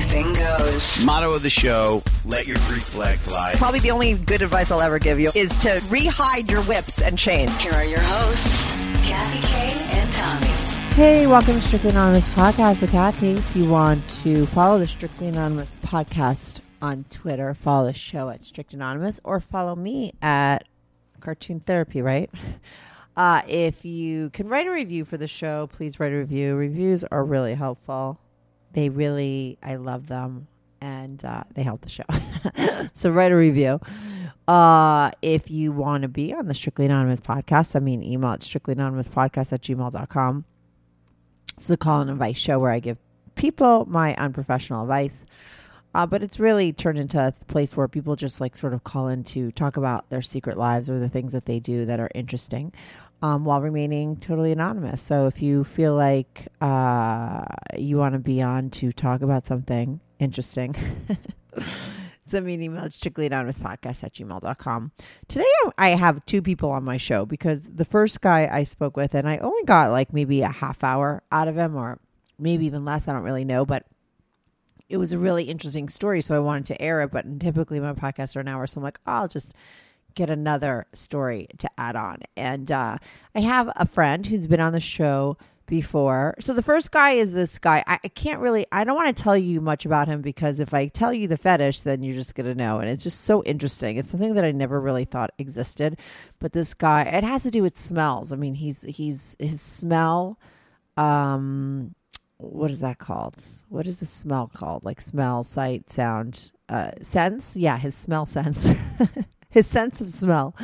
anything goes. Motto of the show: Let your freak flag fly. Probably the only good advice I'll ever give you is to re-hide your whips and chains. Here are your hosts, Kathy Kay and Tommy. Hey, welcome to Strictly Anonymous Podcast with Kathy. If you want to follow the Strictly Anonymous Podcast on Twitter, follow the show at Strict Anonymous, or follow me at Cartoon Therapy, right? Uh, if you can write a review for the show, please write a review. Reviews are really helpful. They really, I love them, and uh, they help the show. so write a review. Uh, if you want to be on the Strictly Anonymous podcast, send me an email at strictlyanonymouspodcast at gmail.com. It's the call and advice show where I give people my unprofessional advice. Uh, but it's really turned into a place where people just like sort of call in to talk about their secret lives or the things that they do that are interesting um, while remaining totally anonymous. So if you feel like uh, you want to be on to talk about something interesting, send me an email at strictly anonymous podcast at gmail.com. Today I have two people on my show because the first guy I spoke with, and I only got like maybe a half hour out of him or maybe even less, I don't really know, but it was a really interesting story, so I wanted to air it. But typically my podcasts are an hour, so I'm like, oh, I'll just get another story to add on. And uh, I have a friend who's been on the show before. So the first guy is this guy. I, I can't really, I don't want to tell you much about him because if I tell you the fetish, then you're just going to know. And it's just so interesting. It's something that I never really thought existed. But this guy, it has to do with smells. I mean, he's, he's, his smell, um, what is that called? What is the smell called? Like smell, sight, sound, uh, sense? Yeah, his smell sense. his sense of smell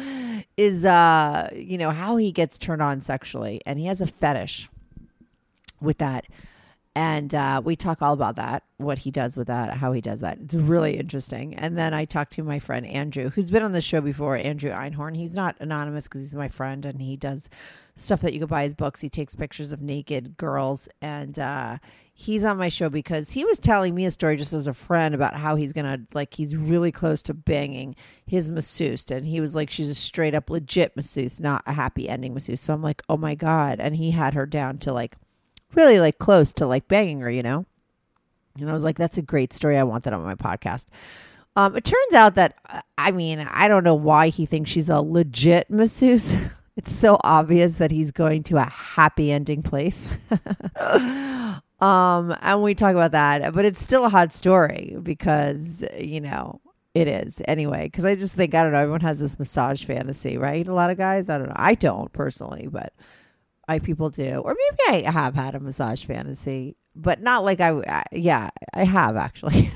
is uh, you know, how he gets turned on sexually and he has a fetish with that. And uh, we talk all about that, what he does with that, how he does that. It's really interesting. And then I talked to my friend Andrew, who's been on the show before, Andrew Einhorn. He's not anonymous because he's my friend and he does stuff that you could buy his books. He takes pictures of naked girls. And uh, he's on my show because he was telling me a story just as a friend about how he's going to, like, he's really close to banging his masseuse. And he was like, she's a straight up legit masseuse, not a happy ending masseuse. So I'm like, oh my God. And he had her down to like, really like close to like banging her, you know? And I was like, that's a great story. I want that on my podcast. Um, it turns out that, uh, I mean, I don't know why he thinks she's a legit masseuse. It's so obvious that he's going to a happy ending place. um, and we talk about that, but it's still a hot story because, you know, it is anyway. Because I just think, I don't know, everyone has this massage fantasy, right? A lot of guys, I don't know. I don't personally, but I people do, or maybe I have had a massage fantasy, but not like I. I yeah, I have actually.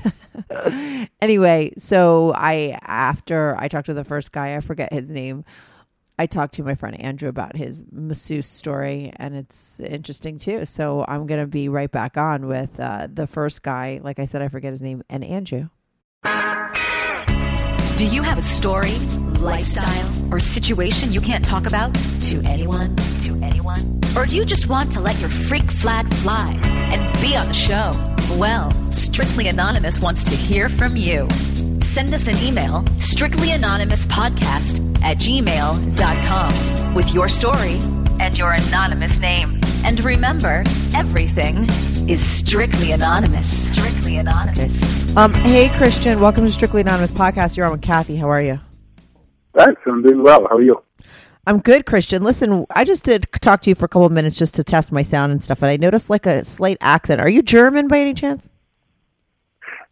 anyway, so I after I talked to the first guy, I forget his name. I talked to my friend Andrew about his masseuse story, and it's interesting too. So I'm gonna be right back on with uh, the first guy. Like I said, I forget his name, and Andrew. Do you have a story, lifestyle, or situation you can't talk about to anyone? To anyone? Or do you just want to let your freak flag fly and be on the show? Well, Strictly Anonymous wants to hear from you. Send us an email, strictlyanonymouspodcast at gmail.com, with your story and your anonymous name. And remember, everything is strictly anonymous. Strictly anonymous. Um, hey Christian, welcome to Strictly Anonymous podcast. You're on with Kathy. How are you? Thanks, I'm doing well. How are you? I'm good, Christian. Listen, I just did talk to you for a couple of minutes just to test my sound and stuff, and I noticed like a slight accent. Are you German by any chance?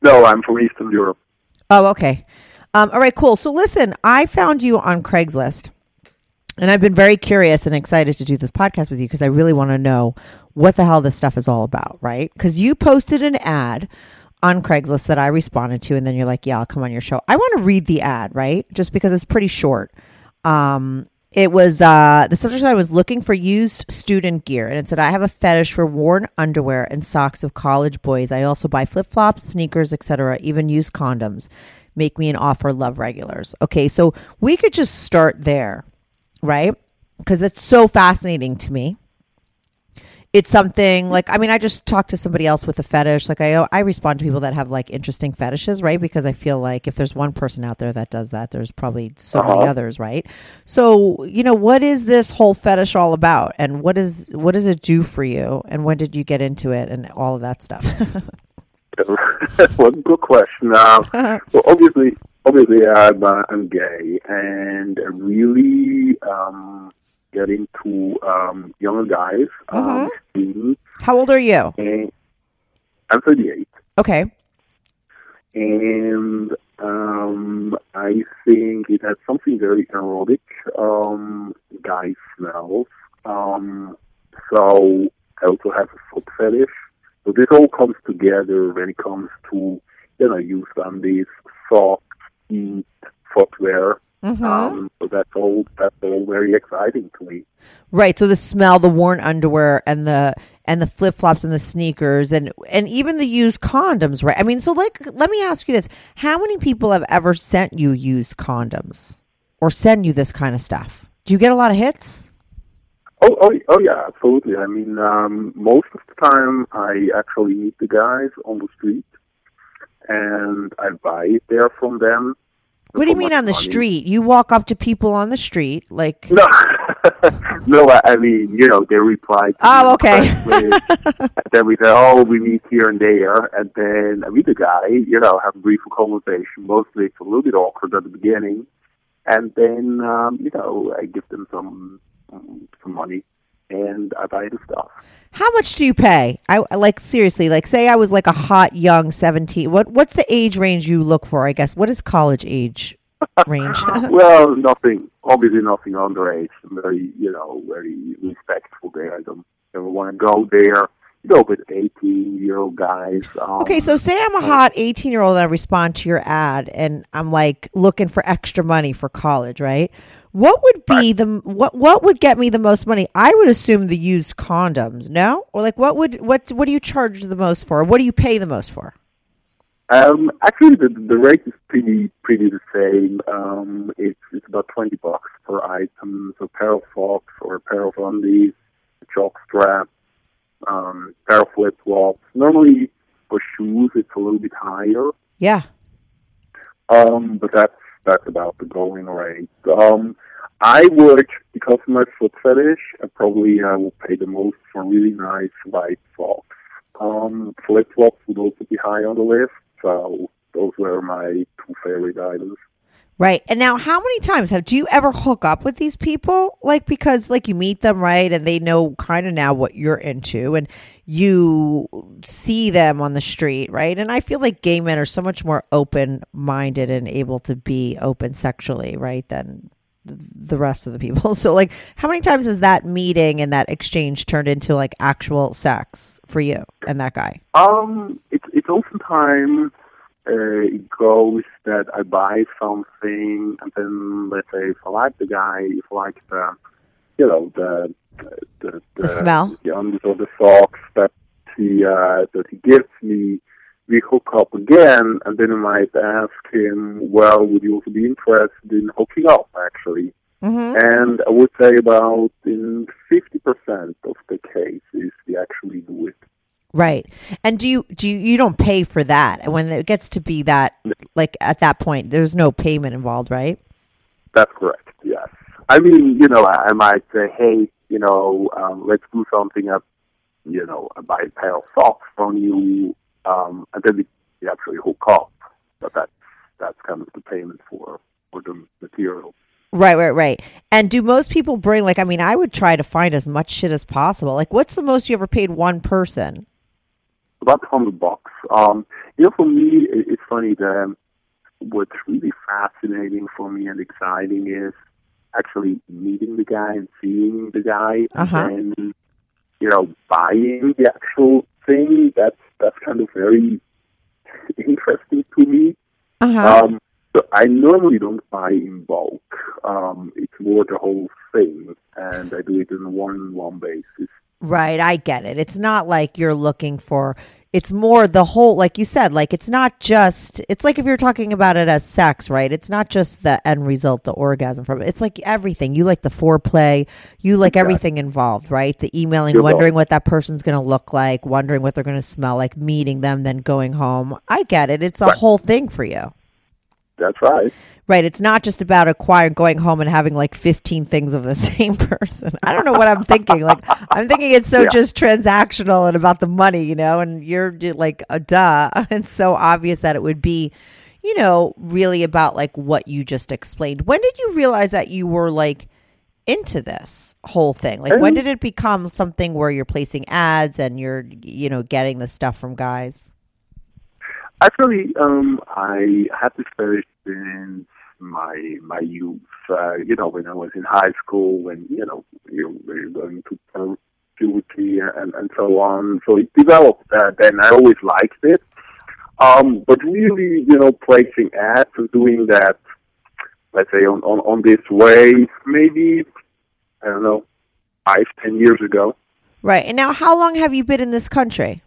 No, I'm from Eastern Europe. Oh, okay. Um, all right, cool. So listen, I found you on Craigslist. And I've been very curious and excited to do this podcast with you because I really want to know what the hell this stuff is all about, right? Because you posted an ad on Craigslist that I responded to, and then you're like, "Yeah, I'll come on your show." I want to read the ad, right? Just because it's pretty short. Um, it was uh, the subject I was looking for used student gear, and it said, "I have a fetish for worn underwear and socks of college boys. I also buy flip flops, sneakers, etc., even used condoms. Make me an offer, love regulars." Okay, so we could just start there, right? because it's so fascinating to me. It's something like I mean I just talked to somebody else with a fetish. Like I I respond to people that have like interesting fetishes right? Because I feel like if there's one person out there that does that there's probably so many Uh-huh. others right? So you know what is this whole fetish all about? And what is what does it do for you? And when did you get into it? And all of that stuff. Well, good question. Uh, well, obviously, obviously, I'm, uh, I'm gay, and really um, into um, younger guys, um, students, how old are you I'm 38, okay and um, I think it has something very erotic. Um, guy smells. Um, so I also have a foot fetish. So this all comes together when it comes to you know use undies, socks, feet, footwear. Um, so that's all that's all very exciting to me. Right. So the smell, the worn underwear, and the and the flip flops and the sneakers, and and even the used condoms. Right. I mean, so like, let me ask you this: How many people have ever sent you used condoms, or send you this kind of stuff? Do you get a lot of hits? Oh, oh, oh yeah, absolutely. I mean, um, most of the time I actually meet the guys on the street, and I buy it there from them. What do you mean on the money. street? You walk up to people on the street, like No, no. I- I mean, you know, they reply. To Oh, okay. then we say, "Oh, we meet here and there," and then I meet the guy. You know, have a brief conversation. Mostly, it's a little bit awkward at the beginning, and then um, you know, I give them some um, some money, and I buy the stuff. how much do you pay? I like seriously, like say I was like a hot young seventeen. What what's the age range you look for? I guess what is college age range? well, nothing. Obviously, nothing underage. I'm very, you know, very respectful there. I don't ever want to go there. You know, with 18 guys. Um, Okay, so say I'm a hot 18 year old and I respond to your ad and I'm like looking for extra money for college, right? What would be the what what would get me the most money? I would assume the used condoms, no? Or like what would what what do you charge the most for? What do you pay the most for? Um, actually, the the rate is pretty pretty the same. Um, it's it's about 20 bucks per item. So, a pair of socks or a pair of undies, a jock strap, um, pair of flip flops. Normally, for shoes, it's a little bit higher. Yeah. Um, but that's that's about the going rate. Um, I would because of my foot fetish. I probably uh, will pay the most for really nice white socks. Um, flip flops would also be high on the list. So those were my two favorite items. Right. And now how many times have do you ever hook up with these people? Like because like you meet them, right? And they know kind of now what you're into and you see them on the street, right? And I feel like gay men are so much more open minded and able to be open sexually, right, than the rest of the people. So like how many times has that meeting and that exchange turned into like actual sex for you and that guy? Um, it's it's oftentimes uh, it goes that I buy something, and then let's say if I like the guy, if I like the, you know, the the The smell? the undies or the socks that he uh, that he gives me, we hook up again, and then I might ask him, well, would you also be interested in hooking up, actually? Mm-hmm. And I would say about in fifty percent of the cases, we actually do it. Right. And do you do you, you don't pay for that when it gets to be that like at that point there's no payment involved, right? That's correct. Yes. I mean, you know, I, might say, hey, you know, um, let's do something up. You know, I buy a pair of socks from you, um, and then we actually hook up. But that's that's kind of the payment for for the material. Right, right, right. And do most people bring like I mean I would try to find as much shit as possible. Like what's the most you ever paid one person? About hundred bucks. Um, you know, for me, it, it's funny that what's really fascinating for me and exciting is actually meeting the guy and seeing the guy, Uh-huh. and you know, buying the actual thing. That's that's kind of very interesting to me. Uh-huh. Um, so I normally don't buy in bulk. Um, it's more the whole thing, and I do it in one on one basis. Right, I get it. It's not like you're looking for it's more the whole like you said like it's not just it's like if you're talking about it as sex right? It's not just the end result the orgasm from it. It's like everything. You like the foreplay. You like everything involved right? The emailing You're wondering right. what that person's going to look like wondering what they're going to smell like meeting them then going home. I get it. It's a Right. whole thing for you That's right. Right. It's not just about acquiring, going home and having like 15 things of the same person. I don't know what I'm thinking. Like, I'm thinking it's so Yeah. just transactional and about the money, you know, and you're like, a duh. It's so obvious that it would be, you know, really about like what you just explained. When did you realize that you were like into this whole thing? Like, when Um, did it become something where you're placing ads and you're, you know, getting the stuff from guys? Actually, um, I had this fetish since my my youth. Uh, you know, when I was in high school, when you know you were going to pu- puberty and and so on. So it developed uh, then. I always liked it. Um, but really, you know, placing ads and doing that, let's say on on on this way, maybe I don't know, five ten years ago, Right. And now, how long have you been in this country?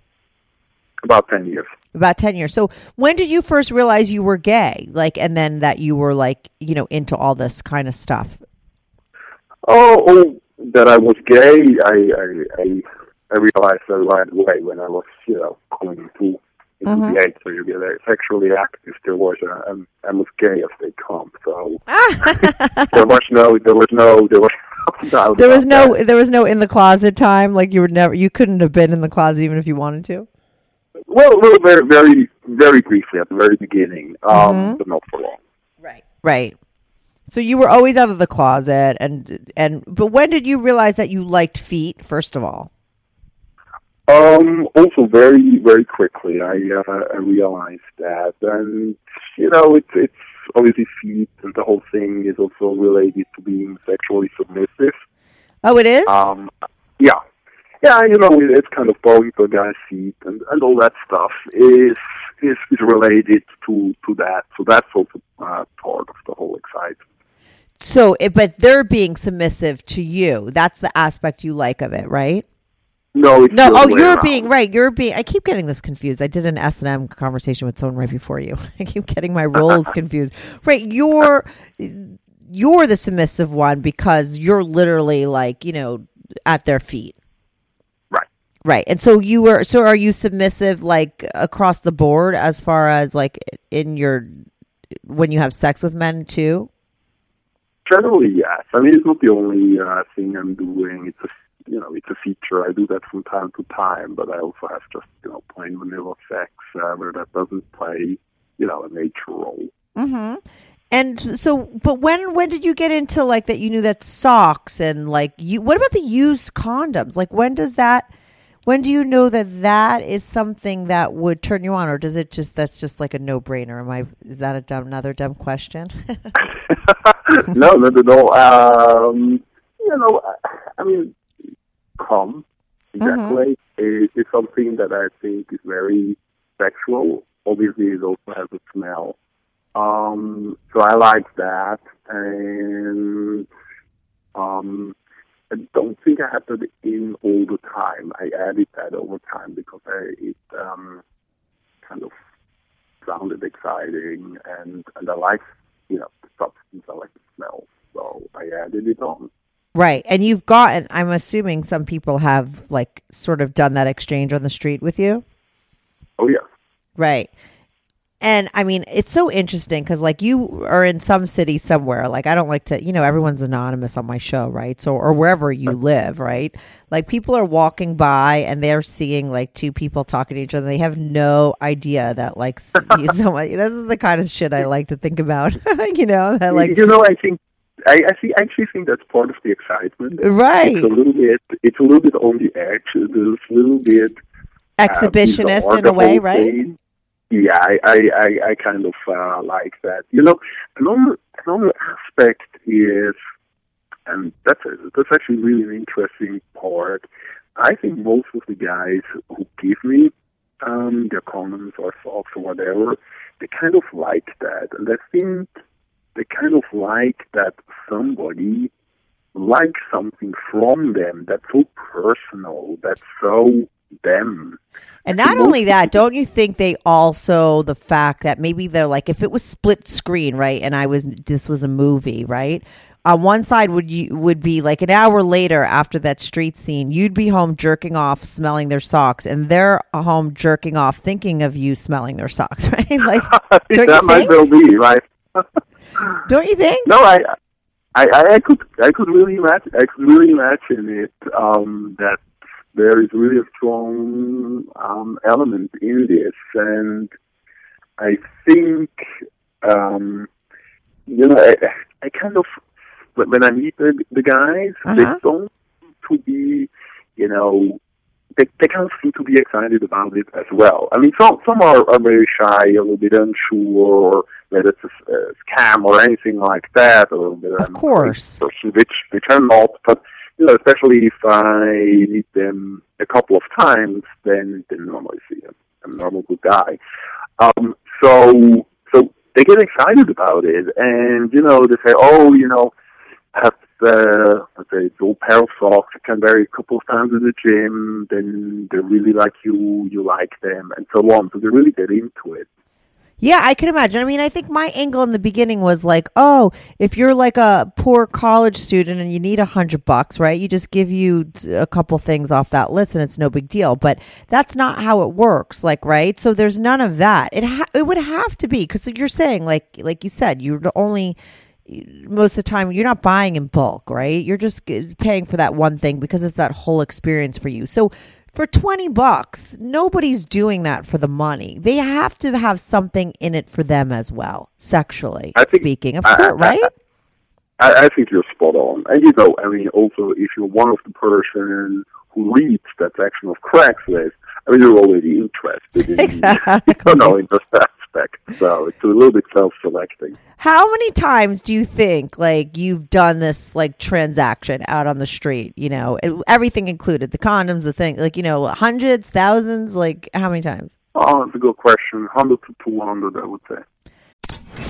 about ten years. About 10 years. So when did you first realize you were gay? Like, and then that you were like, you know, into all this kind of stuff? Oh, oh, that I was gay, I, I, I, I realized that right away when I was, you know, going to Mhm. the age where you get uh, sexually active. There was a, um, I'm as gay as they come. So there was no, there was no, there was no There was no, that. there was no in the closet time. Like you were never, you couldn't have been in the closet even if you wanted to. Well, well, very, very, very briefly at the very beginning, um, Mhm. but not for long. Right. Right. So you were always out of the closet, and and but when did you realize that you liked feet? First of all, Um, also very, very quickly, I, uh, I realized that, and you know, it's it's obviously feet, and the whole thing is also related to being sexually submissive. oh, it is. Um, yeah, yeah, you know, it's kind of bowing to a guy's feet, and and all that stuff is is is related to to that. So that's also uh, part of the whole excitement. so, but they're being submissive to you. That's the aspect you like of it, right? No, it's No, oh, you're around. being right. You're being. I keep getting this confused. I did an S and M conversation with someone right before you. I keep getting my roles confused. Right, you're you're the submissive one because you're literally like you know at their feet. Right. And so you were. So are you submissive like across the board as far as like in your when you have sex with men too? Generally, yes. I mean, it's not the only uh, thing I'm doing. It's a you know, it's a feature. I do that from time to time, but I also have just you know plain vanilla sex uh, where that doesn't play you know a major role. Mm-hmm. And so, but when when did you get into like that? You knew that socks and like you. What about the used condoms? Like when does that? When do you know that that is something that would turn you on, or does it just that's just like a no brainer? Am I? Is that a dumb another dumb question? no, no, no, all. Um, you know, I, mean, cum exactly is, is something that I think is very sexual. Obviously, it also has a smell. Um, so I like that, and um, I don't think I have that in all the time. I added that over time because I, it um, kind of sounded exciting, and and I like you know the substance. I like the smell, so I added it on. right. And you've gotten. I'm assuming some people have like sort of done that exchange on the street with you. Oh yeah. Right. And I mean, it's so interesting because, like, you are in some city somewhere. Like, I don't like to, you know, everyone's anonymous on my show, right? So, or wherever you live, right? Like, people are walking by and they're seeing like two people talking to each other. They have no idea that, like, someone. This is the kind of shit I like to think about, you know, that like, you know, I think I actually actually think that's part of the excitement. right, It's a little bit. It's a little bit on the edge. It's a little bit uh, exhibitionist bizarre, in a way, right? thing. Yeah, I, I, I, I kind of uh, like that. You know, another another aspect is, and that's a, that's actually really an interesting part. I think most of the guys who give me um, their condoms or thoughts or whatever, they kind of like that, and I think they kind of like that somebody likes something from them that's so personal, that's so them. And not only that, don't you think they also the fact that maybe they're like if it was split screen, right? And I was this was a movie, right? On one side would you would be like an hour later after that street scene, you'd be home jerking off, smelling their socks, and they're home jerking off, thinking of you smelling their socks, right? Like, don't that you might think? well be right. Don't you think? No, I, I, I could, I could really imagine, I could really imagine it. Um, that there is really a strong um, element in this, and I think, um, you know, I, I kind of when I meet the, the guys, they Uh-huh. don't seem to be, you know, they, they kind of seem to be excited about it as well. I mean, some some are, are very shy, a little bit unsure whether it's a, a scam or anything like that, or whether Of I'm course. which which I'm not. But you know, especially if I meet them a couple of times, then then normally see I'm, I'm a normal good guy. Um, so so they get excited about it, and you know they say, oh, you know, I have uh, let's say old pair of socks. I can wear it a couple of times in the gym. Then they really like you, you like them, and so on. So they really get into it. Yeah, I can imagine. I mean, I think my angle in the beginning was like, oh, if you're like a poor college student and you need a hundred bucks, right? You just give you a couple things off that list, and it's no big deal. But that's not how it works, like, right? So there's none of that. It ha- it would have to be because you're saying, like, like you said, you're only most of the time you're not buying in bulk, right? You're just paying for that one thing because it's that whole experience for you. So for 20 bucks, nobody's doing that for the money. They have to have something in it for them as well, sexually think- speaking. Of I- course, I- right? I, I think you're spot on. And you know, I mean, also if you're one of the person who reads that section of Craigslist, I mean, you're already interested in, Exactly. you know, in this aspect. So it's a little bit self-selecting. How many times do you think like you've done this like transaction out on the street, you know, everything included, the condoms, the thing, like, you know, hundreds, thousands, like how many times? Oh, that's a good question. 100 to 200, I would say.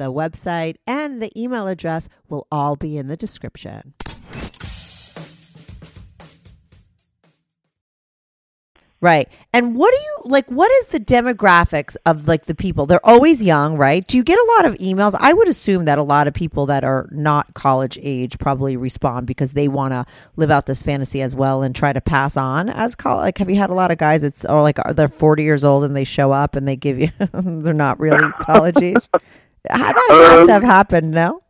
the website, and the email address will all be in the description. Right. And what do you like what is the demographics of like the people? They're always young, right? Do you get a lot of emails? I would assume that a lot of people that are not college age probably respond because they want to live out this fantasy as well and try to pass on as college. Like have you had a lot of guys that's or like are they're 40 years old and they show up and they give you they're not really college age? How that has to have happened, no?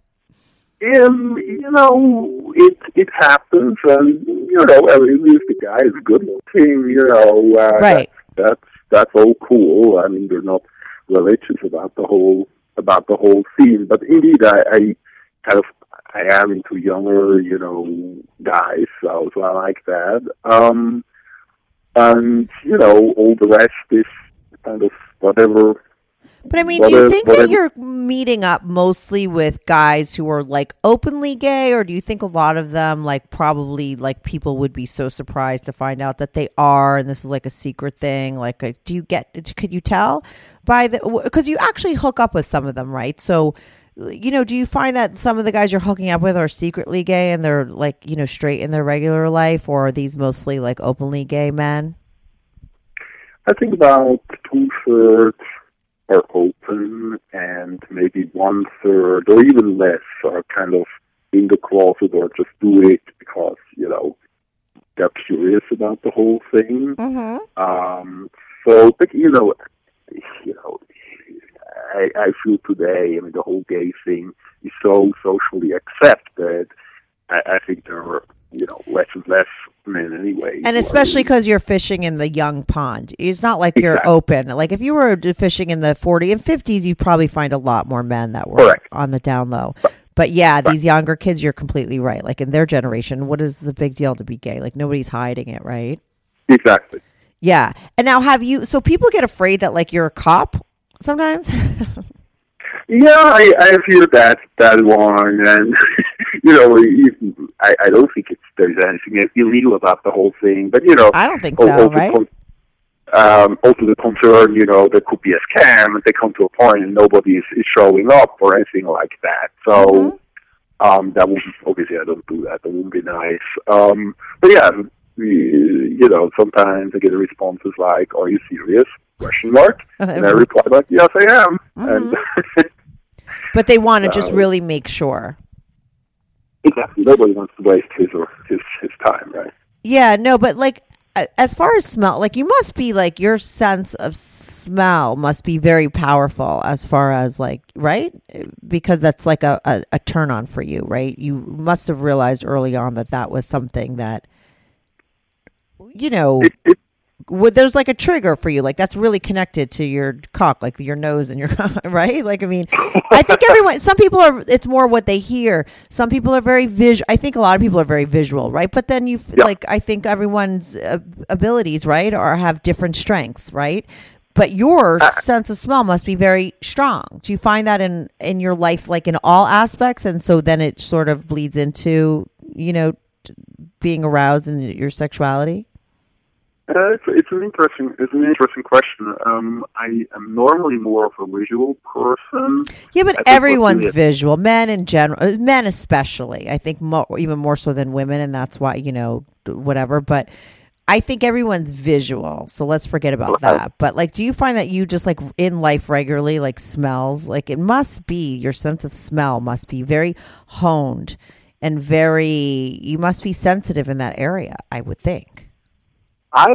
Um, you know, it it happens, and you know, I mean, if the guy is good looking, you know, uh, Right. That's, that's that's all cool. I mean, they're not religious about the whole about the whole scene, but indeed, I, I kind of I am into younger, you know, guys, so, so I like that. Um, and you know, all the rest is kind of whatever But I mean, What do you think that you're meeting up mostly with guys who are like openly gay, or do you think a lot of them, like, probably like people would be so surprised to find out that they are, and this is like a secret thing? Like, uh, do you get? Could you tell by the? Because you actually hook up with some of them, right? So. You know, do you find that some of the guys you're hooking up with are secretly gay and they're like, you know, straight in their regular life, or are these mostly like openly gay men? I think about two thirds are open and maybe one third or even less are kind of in the closet or just do it because, you know, they're curious about the whole thing. Mm-hmm. Um, so, but you know, you know, I, I feel today, I mean, the whole gay thing is so socially accepted. I, I think there are, you know, less and less men anyway. And especially because you're fishing in the young pond. It's not like you're open. Like if you were fishing in the 40 and 50s, you'd probably find a lot more men that were Correct. on the down low. But yeah, these younger kids, you're completely right. Like in their generation, what is the big deal to be gay? Like nobody's hiding it, right? exactly. Yeah. And now have you, so people get afraid that like you're a cop sometimes? Yeah, I, I hear that that one, and you know, you- I, I don't think it's there's anything illegal about the whole thing, but you know, I don't think so, also right? con- um, also the concern, you know, there could be a scam, and they come to a point and nobody is, is showing up or anything like that. So. Mm-hmm. Um, that would obviously I don't do that. That wouldn't be nice. Um, but yeah, you know, sometimes I get responses like, "Are you serious?" Question mark, and I reply like, "Yes, I am." And but they want to just really make sure. Exactly, nobody wants to waste his or his his time, right? Yeah, no, but like as far as smell, like you must be like your sense of smell must be very powerful as far as like right because that's like a, a, a turn on for you, right? You must have realized early on that that was something that you know It, it, would there's like a trigger for you like that's really connected to your cock like your nose and your right? Like i mean i think everyone some people are it's more what they hear. Some people are very visual i think a lot of people are very visual right? But then you Yeah. like i think everyone's uh, abilities right or have different strengths right? But your sense of smell must be very strong. Do you find that in in your life like in all aspects? And so then it sort of bleeds into you know being aroused in your sexuality uh, it's, it's an interesting it's an interesting question. Um, I am normally more of a visual person. Yeah, but everyone's visual. Men in general, uh, men especially. I think mo- even more so than women, and that's why you know whatever. But I think everyone's visual. So let's forget about Right. that. But like, do you find that you just like in life regularly, like smells? Like it must be your sense of smell must be very honed and very. You must be sensitive in that area. I would think. I,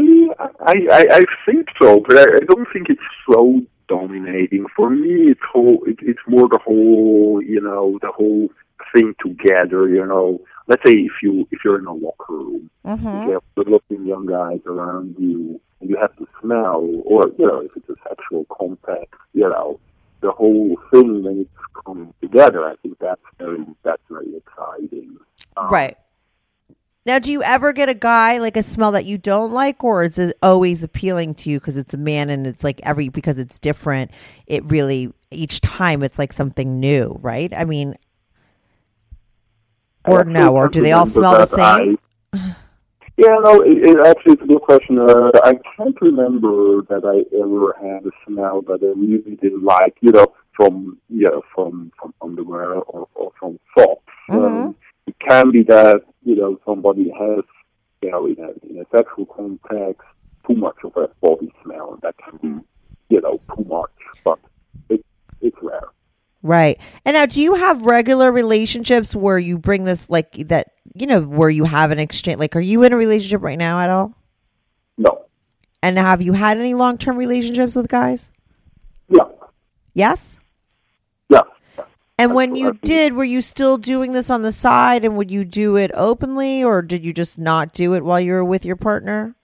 I, I, I think so, but I, I don't think it's so dominating. For me, it's whole. It, it's more the whole, you know, the whole thing together. You know, let's say if you if you're in a locker room, you have good-looking young guys around you, and you have to smell, or you know, if it's a sexual contact, you know, the whole thing when it's coming together. I think that's very that's very exciting. Um, Right. Now, do you ever get a guy like a smell that you don't like, or is it always appealing to you because it's a man and it's like every because it's different? It really each time it's like something new, right? I mean, or actually no, or do they all smell the same? I- yeah, no, it, it actually it's a good question. Uh, I can't remember that I ever had a smell that I really didn't like. You know, from yeah, from from underwear or, or from socks. Mm-hmm. Um, it can be that you know somebody has you know in a in a sexual context too much of a body smell, and that can be you know too much, but it, it's rare. Right. And now, do you have regular relationships where you bring this like that? You know, where you have an exchange. Like, are you in a relationship right now at all? No, And have you had any long term relationships with guys? yeah, Yes. yeah. And when you did, were you still doing this on the side and would you do it openly or did you just not do it while you were with your partner?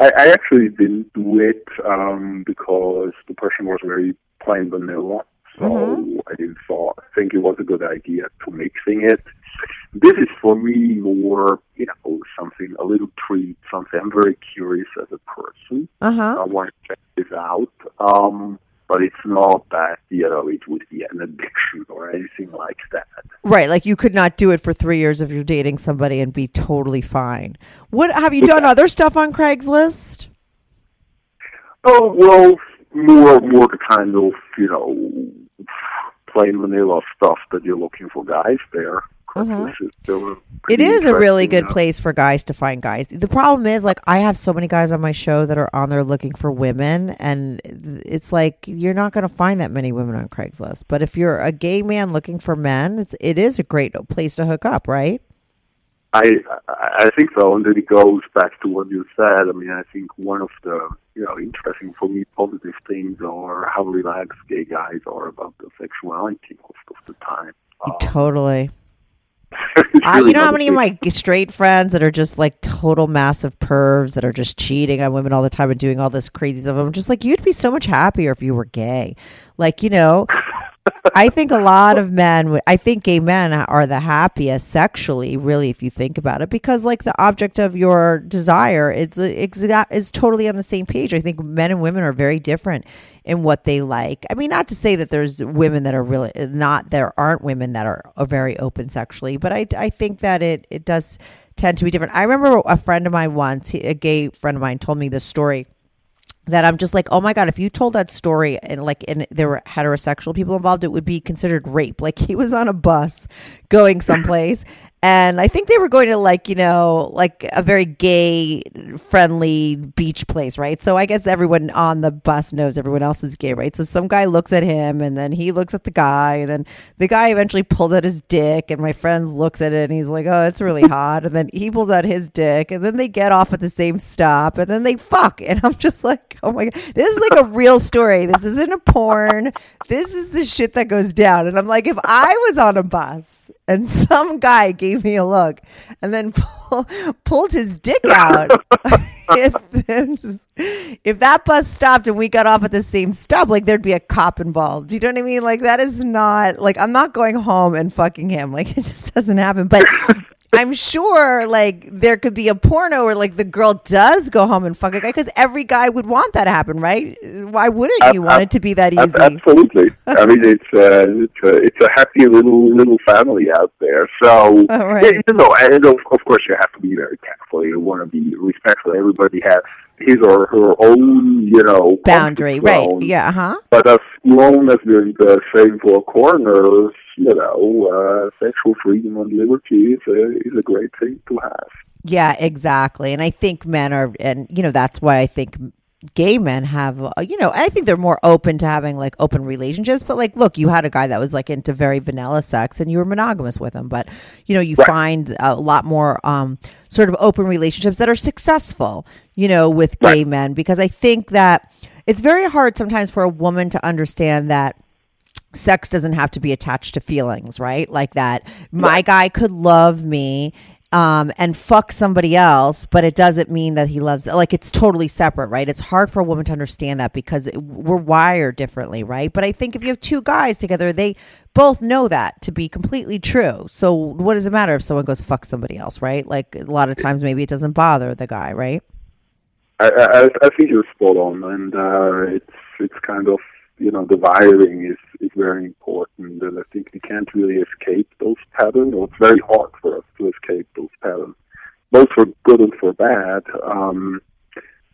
I, I actually didn't do it um, because the person was very plain vanilla. So Mm-hmm. I didn't thought, think it was a good idea to mixing it. This is for me more, you know, something a little treat, something I'm very curious as a person. Uh huh. I want to check this out. Um, but it's not that, you know, it would be an addiction or anything like that. Right. Like you could not do it for three years if you're dating somebody and be totally fine. What have you done other stuff on Craigslist? Oh well, more more the kind of you know plain vanilla stuff that you're looking for guys there. Craigslist is It is a really good uh, place for guys to find guys. The problem is, like, I have so many guys on my show that are on there looking for women, and it's like you're not going to find that many women on Craigslist. But if you're a gay man looking for men, it's it is a great place to hook up, right? I I I think so, and then it goes back to what you said. I mean, I think one of the you know interesting for me positive things are how relaxed gay guys are about their sexuality most of the time. Um, Totally. I, really you know how many of my straight friends that are just like total massive pervs that are just cheating on women all the time and doing all this crazy stuff. I'm just like, you'd be so much happier if you were gay. Like, you know, I think a lot of men, I think gay men are the happiest sexually, really, if you think about it, because like the object of your desire is uh, exact uh, is totally on the same page. I think men and women are very different in what they like. I mean, not to say that there's women that are really uh, not there aren't women that are, are very open sexually, but I I think that it it does tend to be different. I remember a friend of mine once, a gay friend of mine, told me this story that I'm just like, oh my god, if you told that story and like and there were heterosexual people involved, it would be considered rape. Like he was on a bus going someplace, and I think they were going to like you know like a very gay friendly beach place, right? So I guess everyone on the bus knows everyone else is gay, right? So some guy looks at him, and then he looks at the guy, and then the guy eventually pulls out his dick, and my friend looks at it, and he's like, oh, it's really hot, and then he pulls out his dick, and then they get off at the same stop, and then they fuck, and I'm just like, oh my god, this is like a real story. This isn't a porn. This is the shit that goes down, and I'm like, if I was on a bus and some guy gave me a look, and then pull, pulled his dick out. if, if that bus stopped and we got off at the same stop, like there'd be a cop involved. Do you know what I mean? Like that is not like I'm not going home and fucking him. Like it just doesn't happen. But I'm sure like there could be a porno where like the girl does go home and fuck a guy because every guy would want that to happen, right? Why wouldn't Ab- you want ab- it to be that Ab- easy? Absolutely. I mean, it's uh, it's a it's a happy little little family out there. So right. yeah, you know, and of, of course you have to be very careful. You want to be respectful. Everybody has his or her own, you know, Boundary, right? Yeah, uh huh. But as long as there's the same four corners, you know, uh, sexual freedom and liberty is a, is a great thing to have. Yeah, exactly. And I think men are, and you know, that's why I think gay men have, uh, you know, I think they're more open to having like open relationships. But like, look, you had a guy that was like into very vanilla sex and you were monogamous with him. But, you know, you Right. find a lot more um, sort of open relationships that are successful, you know, with gay Right. men. Because I think that it's very hard sometimes for a woman to understand that sex doesn't have to be attached to feelings, right? Like that my guy could love me um, and fuck somebody else, but it doesn't mean that he loves like it's totally separate, right? It's hard for a woman to understand that because it, we're wired differently, right? But I think if you have two guys together, they both know that to be completely true. So what does it matter if someone goes fuck somebody else, right? Like a lot of times maybe it doesn't bother the guy, right? I, I, I think you're spot on, and uh, it's it's kind of you know the wiring is is very important, and I think we can't really escape those patterns. Or it's very hard for us to escape those patterns, both for good and for bad. Um,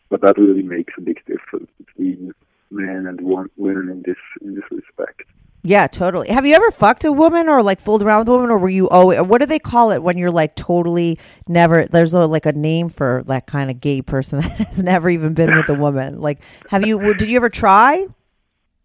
but that really makes a big difference between men and women in this in this respect. Yeah, totally. Have you ever fucked a woman or like fooled around with a woman, or were you? Oh, what do they call it when you're like totally never? There's a, like a name for that kind of gay person that has never even been with a woman. Like, have you? Did you ever try?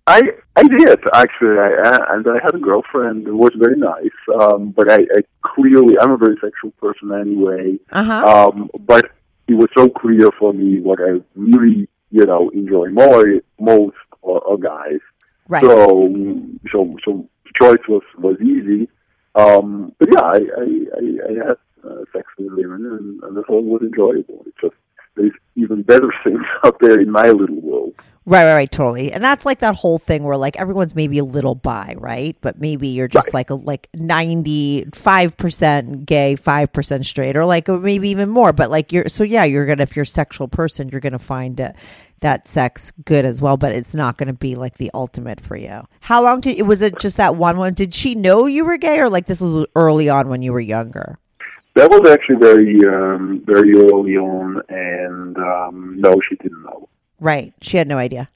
I I did actually, I, I- and I had a girlfriend who was very nice. Um, but I, I clearly I'm a very sexual person anyway. Uh huh. Um, but it was so clear for me what I really, you know, enjoy more most are, are guys. right. So, so, so choice was was easy. Um, but yeah, I I, I, I had uh, sex with women, and, and thought it was enjoyable. It's just there's even better things out there in my little world. Right, right, right, totally. And that's like that whole thing where like everyone's maybe a little bi, right? But maybe you're just Right. like a like ninety five percent gay, five percent straight, or like maybe even more. But like you're so yeah, you're gonna if you're a sexual person, you're gonna find it, that sex good as well. But it's not gonna be like the ultimate for you. How long did it was it just that one one? Did she know you were gay, or like this was early on when you were younger? That was actually very um, very early on, and um, no, she didn't know. Right, she had no idea.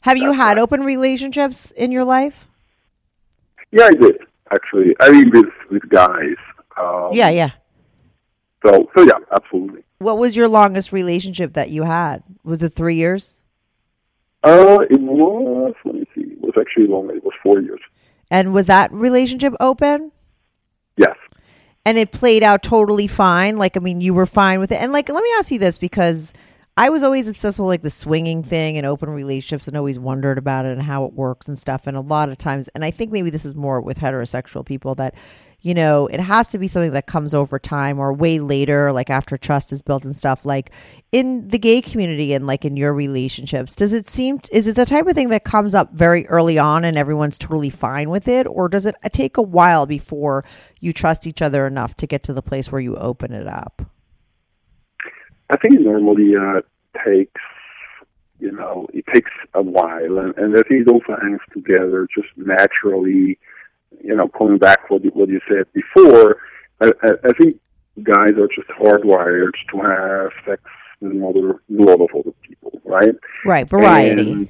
Have you had open relationships in your life? Yeah, I did actually. I mean, with with guys. Um, Yeah, yeah. So, so yeah, absolutely. What was your longest relationship that you had? Was it three years? Uh, it was. Let me see. It was actually longer. It was four years. And was that relationship open? Yes. And it played out totally fine. Like, I mean, you were fine with it. And like, let me ask you this because I was always obsessed with like the swinging thing and open relationships and always wondered about it and how it works and stuff. And a lot of times, and I think maybe this is more with heterosexual people that, you know, it has to be something that comes over time or way later, like after trust is built and stuff. Like in the gay community and like in your relationships, does it seem, is it the type of thing that comes up very early on and everyone's totally fine with it? Or does it take a while before you trust each other enough to get to the place where you open it up? I think it normally uh, takes, you know, it takes a while, and, and I think it also hangs together just naturally. You know, coming back what you, what you said before, I, I, I think guys are just hardwired to have sex with another, a lot of other people, right? Right, variety. And-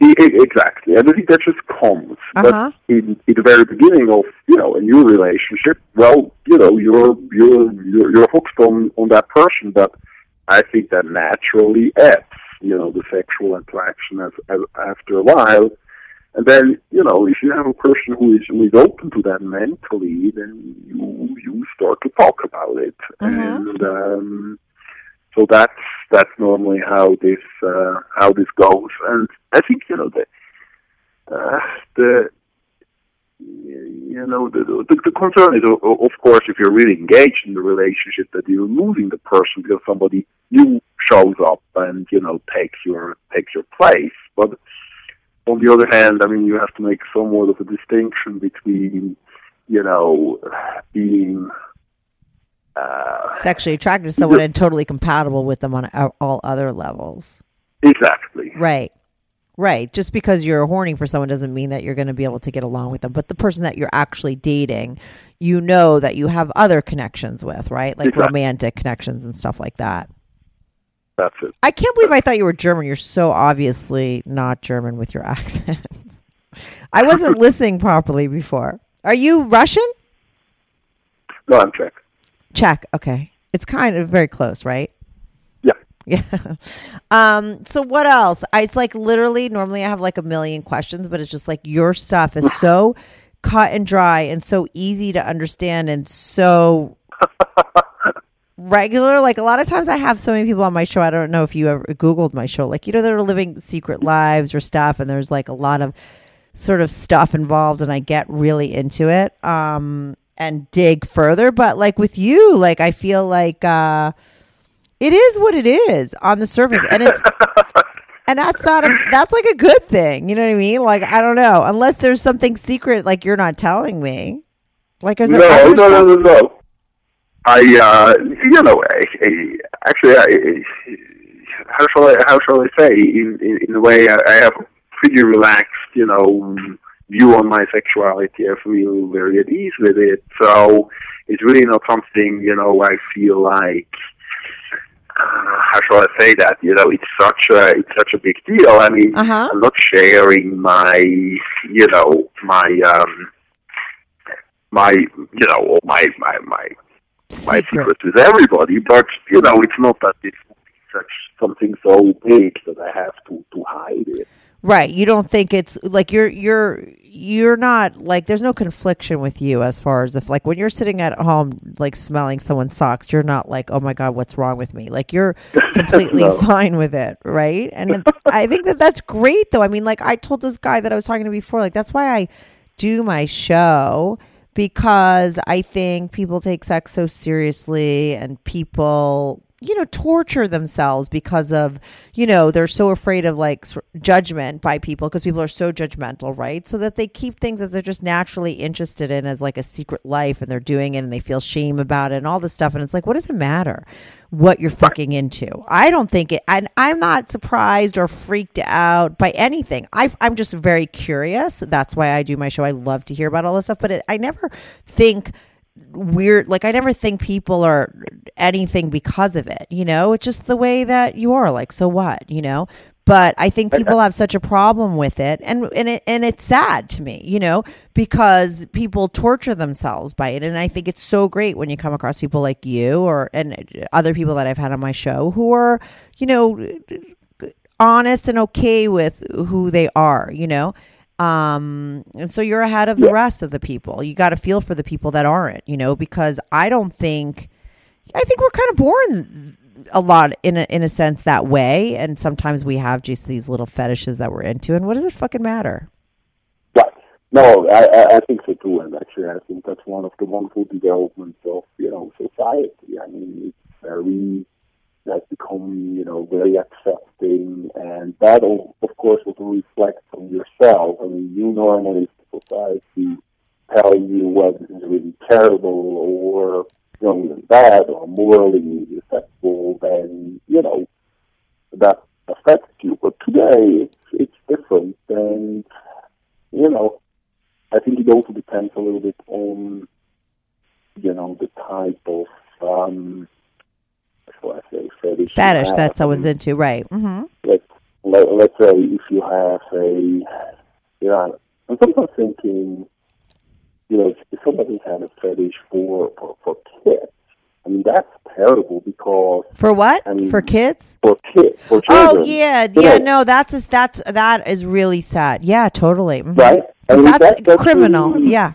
Exactly. And I think that just comes. Uh-huh. But in, in the very beginning of, you know, a new relationship, well, you know, you're you're you're, you're hooked on, on that person, but I think that naturally ebbs, you know, the sexual interaction as, as after a while. And then, you know, if you have a person who is who is open to that mentally, then you you start to talk about it. And um so that's that's normally how this uh, how this goes, and I think you know the uh, the you know the, the the concern is of course if you're really engaged in the relationship that you're losing the person because somebody new shows up and you know takes your takes your place, but on the other hand, I mean you have to make somewhat of a distinction between you know being uh, Sexually attracted to someone and totally compatible with them on all other levels. exactly Right. Right. Just because you're horny for someone doesn't mean that you're going to be able to get along with them. But the person that you're actually dating, you know that you have other connections with, right? Like Exactly. romantic connections and stuff like that. that's it. I can't believe I thought you were German. You're so obviously not German with your accent. I wasn't listening properly before. Are you Russian? No, I'm Czech. Czech. Okay. It's kind of very close, right? Yeah. Um, so what else? I, it's like literally normally I have like a million questions, but it's just like your stuff is so cut and dry and so easy to understand and so regular. Like a lot of times I have so many people on my show. I don't know if you ever Googled my show. Like, you know, they're living secret lives or stuff and there's like a lot of sort of stuff involved and I get really into it. Um and dig further. But like with you, like I feel like uh it is what it is on the surface, and it's and that's not a that's like a good thing. You know what I mean? Like I don't know, unless there's something secret like you're not telling me. Like is there No, no, no, no, no. I, uh, you know, I, I, actually, I, how shall I, how shall I say? In, in, in a way, I, I have a pretty relaxed, you know, view on my sexuality. I feel very at ease with it. So it's really not something, you know, I feel like. Uh, how shall I say that? You know, it's such a it's such a big deal. I mean, Uh-huh. I'm not sharing my, you know, my um, my, you know, my my my my Secret. secrets with everybody, but you know, it's not that it's such something so big that I have to to hide it. Right. You don't think it's like you're you're you're not like there's no confliction with you as far as if like when you're sitting at home like smelling someone's socks, you're not like, "Oh my god, what's wrong with me?" Like you're completely No. fine with it, right? And I think that that's great though. I mean, like I told this guy that I was talking to before, like that's why I do my show because I think people take sex so seriously and people you know torture themselves because of you know they're so afraid of like judgment by people because people are so judgmental right? So that they keep things that they're just naturally interested in as like a secret life and they're doing it and they feel shame about it and all this stuff. And it's like what does it matter what you're fucking into? I don't think it and i'm not surprised or freaked out by anything. I i'm just very curious. That's why i do my show. I love to hear about all this stuff but it, i never think weird like i never think people are anything because of it you know? It's just the way that you are like so what you know? But i think uh people have such a problem with it and and it and it's sad to me you know? Because people torture themselves by it and i think it's so great when you come across people like you or and other people that i've had on my show who are you know honest and okay with who they are, you know? Um, and so you're ahead of the rest of the people. You got to feel for the people that aren't, you know, because I don't think, I think we're kind of born a lot in a, in a sense that way. And sometimes we have just these little fetishes that we're into. And what does it fucking matter? Right. No, I, I, I think so too, and actually, I think that's one of the wonderful developments of you know society. I mean, it's very has become you know very accepting, and that of of course will reflect on yourself. I mean, you normally society tell you what is really terrible or you know even bad or morally acceptable, then you know that affects you. But today it's it's different, and you know I think it also depends a little bit on, you know, the type of, um, I say, fetish. Fetish have. that someone's into, right? hmm Let, let, let's say if you have a, you know, I'm sometimes thinking, you know, if somebody had a fetish for, for, for kids, I mean, that's terrible because For what? I mean, For kids? for kids, for Oh yeah, you yeah. know, No, that's just, that's that is really sad. Yeah, totally. Mhm. Right? I mean, that's that's criminal. really- yeah.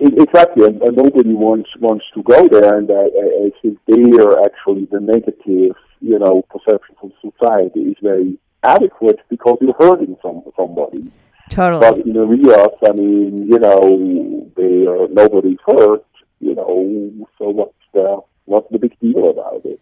Exactly, and, and nobody wants wants to go there, and I, I, think there actually the negative, you know, perception from society is very adequate because you're hurting some somebody. Totally. But in the real, I mean, you know, they are nobody's hurt, you know. So what's the what's the big deal about it?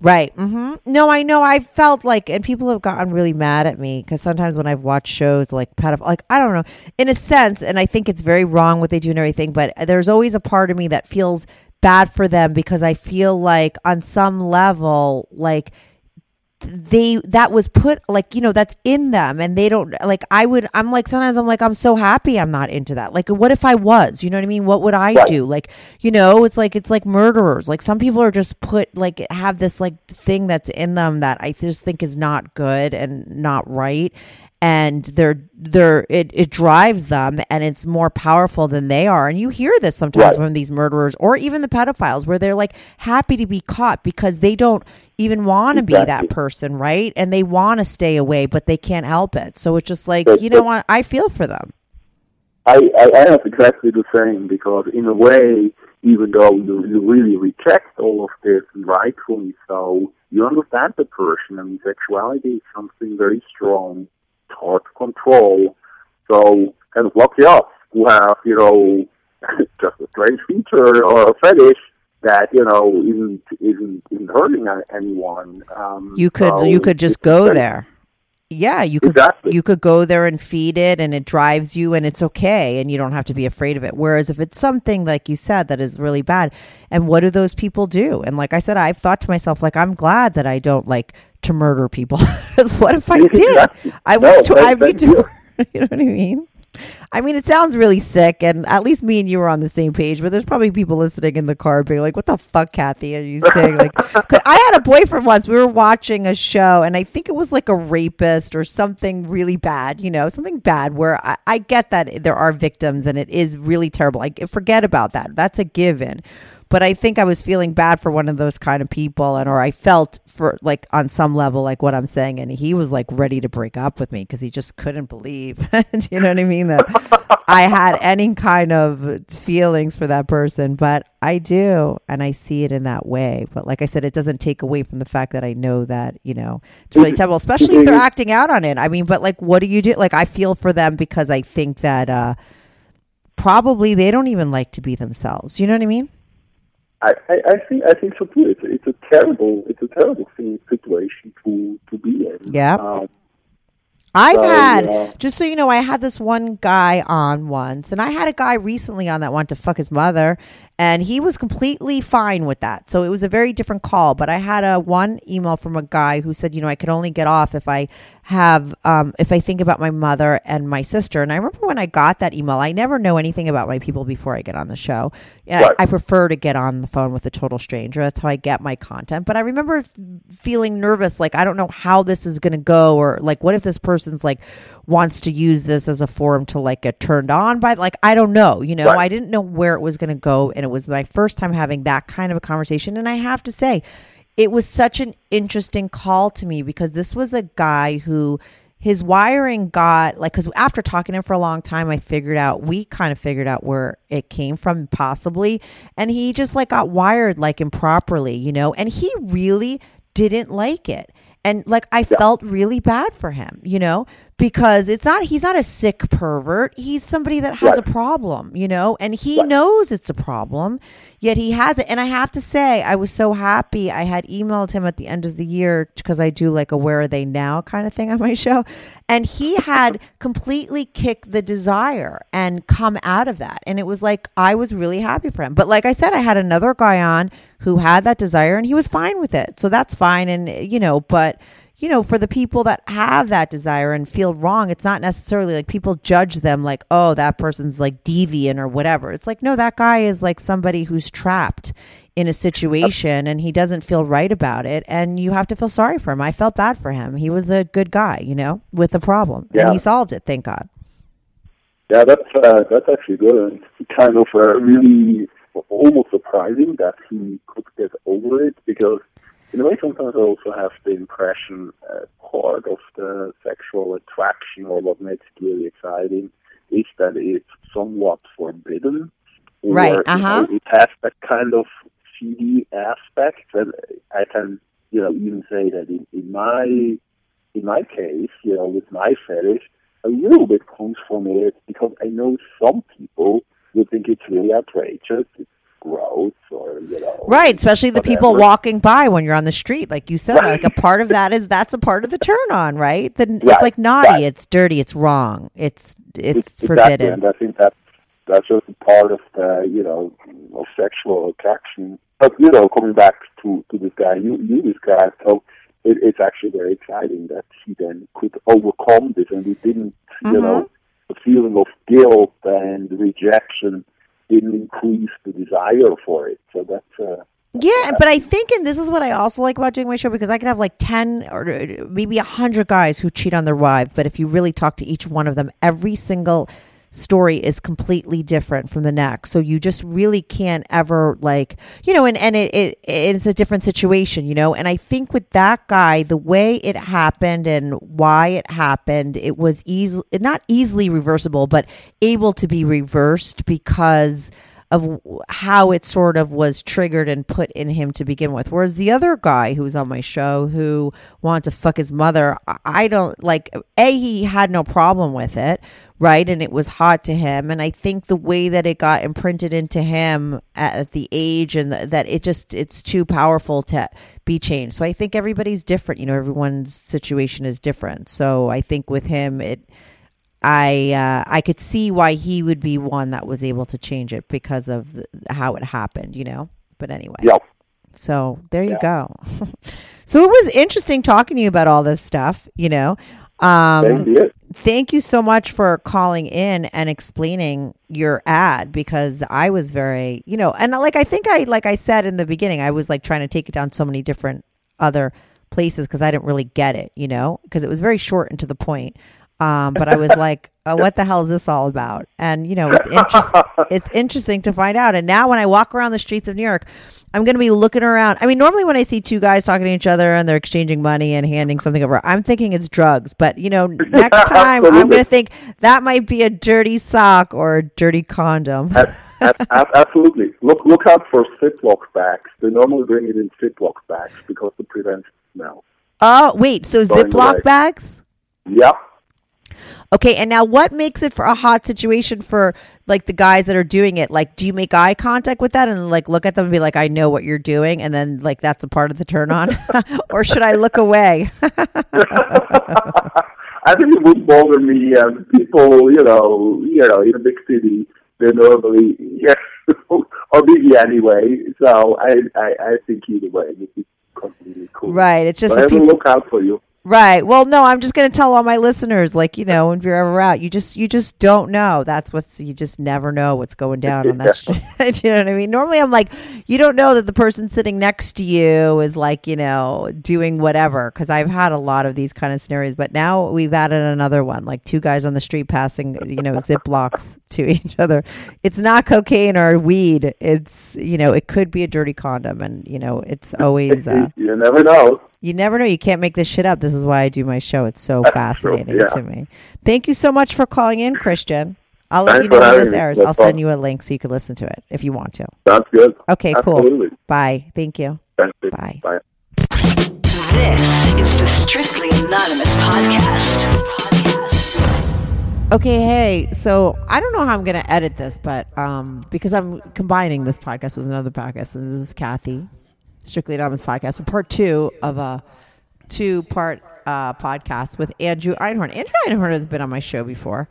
Right. Mm-hmm. No, I know. I felt like, and people have gotten really mad at me because sometimes when I've watched shows like pedophile, like I don't know, in a sense, and I think it's very wrong what they do and everything, but there's always a part of me that feels bad for them because I feel like on some level, like they that was put like you know that's in them and they don't like i would i'm like sometimes i'm like i'm so happy i'm not into that. Like what if i was? You know what i mean? What would i Right. do? Like you know it's like it's like murderers. Like some people are just put like have this like thing that's in them that i just think is not good and not right and they're they're it, it drives them and it's more powerful than they are. And you hear this sometimes Right. from these murderers or even the pedophiles where they're like happy to be caught because they don't even want to be that person right? And they want to stay away but they can't help it. So it's just like But- you know what? I feel for them. I, I, I have exactly the same because in a way, even though you, you really reject all of this and rightfully so, you understand the person. I mean, sexuality is something very strong, hard to control. So, kind of lucky us who have, you know, just a strange feature or a fetish that, you know, isn't, isn't, isn't hurting anyone. Um, you could so you could just go there yeah you could Exactly. you could go there and feed it and it drives you and it's okay and you don't have to be afraid of it. Whereas if it's something like you said that is really bad and what do those people do? And like i said i've thought to myself like i'm glad that i don't like to murder people because what if i did? I No, would to, you. doing you know what i mean I mean, it sounds really sick, and at least me and you are on the same page. But there's probably people listening in the car being like, "What the fuck, Kathy, are you saying?" Like, 'cause I had a boyfriend once. We were watching a show, and I think it was like a rapist or something really bad. You know, something bad. Where I, I get that there are victims, and it is really terrible. I forget about that. That's a given. But I think I was feeling bad for one of those kind of people, and or I felt for like on some level like what I'm saying, and he was like ready to break up with me because he just couldn't believe, you know what I mean, that I had any kind of feelings for that person. But I do, and I see it in that way. But like I said, it doesn't take away from the fact that I know that you know it's really terrible, especially if they're acting out on it. I mean, but like, what do you do? Like, I feel for them because I think that uh probably they don't even like to be themselves. You know what I mean? I, I, I think I think so too. It's, it's a terrible it's a terrible thing, situation to to be in. Yeah. Um, I've So, had yeah. just so you know, I had this one guy on once, and I had a guy recently on that wanted to fuck his mother, and he was completely fine with that. So it was a very different call. But I had a one email from a guy who said, you know, I could only get off if I have um, if I think about my mother and my sister. And I remember when I got that email, I never know anything about my people before I get on the show. Yeah, Right. I prefer to get on the phone with a total stranger. That's how I get my content. But I remember feeling nervous, like I don't know how this is going to go, or like what if this person's like wants to use this as a forum to like get turned on by, like I don't know, you know. Right. I didn't know where it was going to go, and it was my first time having that kind of a conversation. And I have to say, it was such an interesting call to me because this was a guy who his wiring got like because after talking to him for a long time i figured out we kind of figured out where it came from possibly and he just like got wired like improperly you know and he really didn't like it and like i felt really bad for him you know because it's not he's not a sick pervert. He's somebody that has Right. a problem you know and he Right. knows it's a problem yet he has it. And i have to say i was so happy i had emailed him at the end of the year because i do like a where are they now kind of thing on my show. And he had completely kicked the desire and come out of that. And it was like i was really happy for him. But like i said i had another guy on who had that desire and he was fine with it. So that's fine and you know but you know, for the people that have that desire and feel wrong, it's not necessarily like people judge them like, oh, that person's like deviant or whatever. It's like, no, that guy is like somebody who's trapped in a situation and he doesn't feel right about it. And you have to feel sorry for him. I felt bad for him. He was a good guy, you know, with a problem. And he solved it, thank God. Yeah, that's uh, that's actually good. It's kind of uh, really almost surprising that he could get over it because, in a way, sometimes I also have the impression uh, part of the sexual attraction or what makes it really exciting is that it's somewhat forbidden. Or, Right, uh-huh. know, it has that kind of seedy aspect that I can, you know, even say that in, in my in my case, you know, with my fetish, a little bit comes from it because I know some people would think it's really outrageous, it's gross, or you know, Right, especially the people walking by when you're on the street, like you said. Like a part of that is that's a part of the turn on, right? Then it's like naughty, right. it's dirty, it's wrong, it's it's forbidden. and I think that's that's just a part of the you know of sexual attraction. But you know, coming back to to this guy you you described, so it, it's actually very exciting that he then could overcome this, and he didn't, Mm-hmm. you know, the feeling of guilt and rejection didn't increase the desire for it. So that's uh, Yeah, but I think, and this is what I also like about doing my show because I can have like 10 or maybe 100 guys who cheat on their wife. But if you really talk to each one of them, every single story is completely different from the next. So you just really can't ever like, you know, and, and it, it it's a different situation, you know. And I think with that guy, the way it happened and why it happened, it was easy, not easily reversible, but able to be reversed because of how it sort of was triggered and put in him to begin with. Whereas the other guy who was on my show who wanted to fuck his mother, I- don't like, A, he had no problem with it, right? And it was hot to him. And I think the way that it got imprinted into him at, at the age and th- that it just, it's too powerful to be changed. So I think everybody's different. You know, everyone's situation is different. So I think with him, it, I uh, I could see why he would be one that was able to change it because of the, how it happened, you know. But anyway, yeah. so there you go. so it was interesting talking to you about all this stuff, you know. Um, Same here. thank you so much for calling in and explaining your ad because I was very, you know, and like I think I like I said in the beginning, I was like trying to take it down so many different other places because I didn't really get it, you know, because it was very short and to the point. Um, but I was like, uh, what the hell is this all about? And you know, it's interesting. it's interesting to find out. And now when I walk around the streets of New York, I'm going to be looking around. I mean, normally when I see two guys talking to each other and they're exchanging money and handing something over, I'm thinking it's drugs. But you know, next time I'm going to think that might be a dirty sock or a dirty condom. Absolutely. Look look out for Ziploc bags. They normally bring it in Ziploc bags because to prevent smell. Oh, wait. So Ziploc bags? Yeah. Okay, and now what makes it for a hot situation for like the guys that are doing it? Like, do you make eye contact with that and like look at them and be like, "I know what you're doing," and then like that's a part of the turn on, or should I look away? I think it would bother me and people, you know, you know, in a big city, they're normally yes are busy anyway. So I, I, I think either way it would completely cool. right. It's just I people. look out for you. Right. Well, no, I'm just going to tell all my listeners, like you know, if you're ever out, you just you just don't know. That's what's you just never know what's going down on that. street. Do you know what I mean? Normally, I'm like, you don't know that the person sitting next to you is like you know doing whatever. Because I've had a lot of these kind of scenarios, but now we've added another one, like two guys on the street passing, you know, ziplocs to each other. It's not cocaine or weed. It's you know, it could be a dirty condom, and you know, it's always. Uh, You never know. You never know. You can't make this shit up. This is why I do my show. It's so That's fascinating true, yeah. to me. Thank you so much for calling in, Christian. I'll let Thanks you know when this airs. No I'll problem. send you a link so you can listen to it if you want to. Sounds good. Okay, cool. Bye. Thank you. Thank you. Bye. Bye. This is the Strictly Anonymous podcast. podcast. Okay, hey, so I don't know how I'm going to edit this, but um, because I'm combining this podcast with another podcast, and this is Kathy, Strictly Anonymous podcast, part two of a two part uh, podcast with Andrew Einhorn. Andrew Einhorn has been on my show before.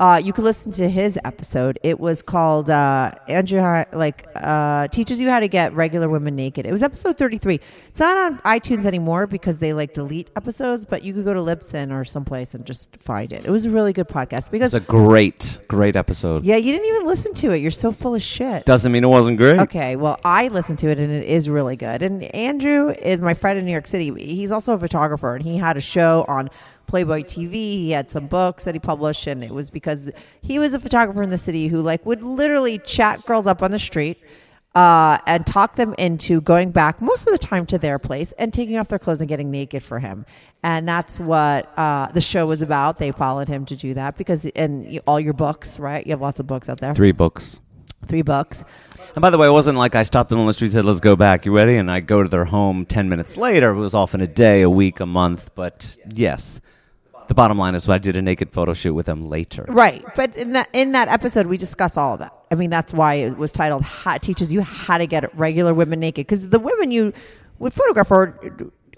Uh, you can listen to his episode. It was called uh, Andrew like uh, teaches you how to get regular women naked. It was episode thirty three. It's not on iTunes anymore because they like delete episodes. But you could go to Libsyn or someplace and just find it. It was a really good podcast because It's a great, great episode. yeah, you didn't even listen to it. You're so full of shit. Doesn't mean it wasn't great. Okay, well, I listened to it and it is really good. And Andrew is my friend in New York City. He's also a photographer and he had a show on Playboy TV. He had some books that he published and it was because he was a photographer in the city who like would literally chat girls up on the street uh, and talk them into going back most of the time to their place and taking off their clothes and getting naked for him. And that's what uh, the show was about. They followed him to do that because, and you, all your books, right? You have lots of books out there. Three books. Three books. And by the way, it wasn't like I stopped them on the street and said, let's go back. You ready? And I go to their home 10 minutes later. It was often a day, a week, a month. But yes, the bottom line is I did a naked photo shoot with them later. Right, but in that in that episode, we discuss all of that. I mean, that's why it was titled how, "Teaches You How to Get Regular Women Naked" because the women you would photograph are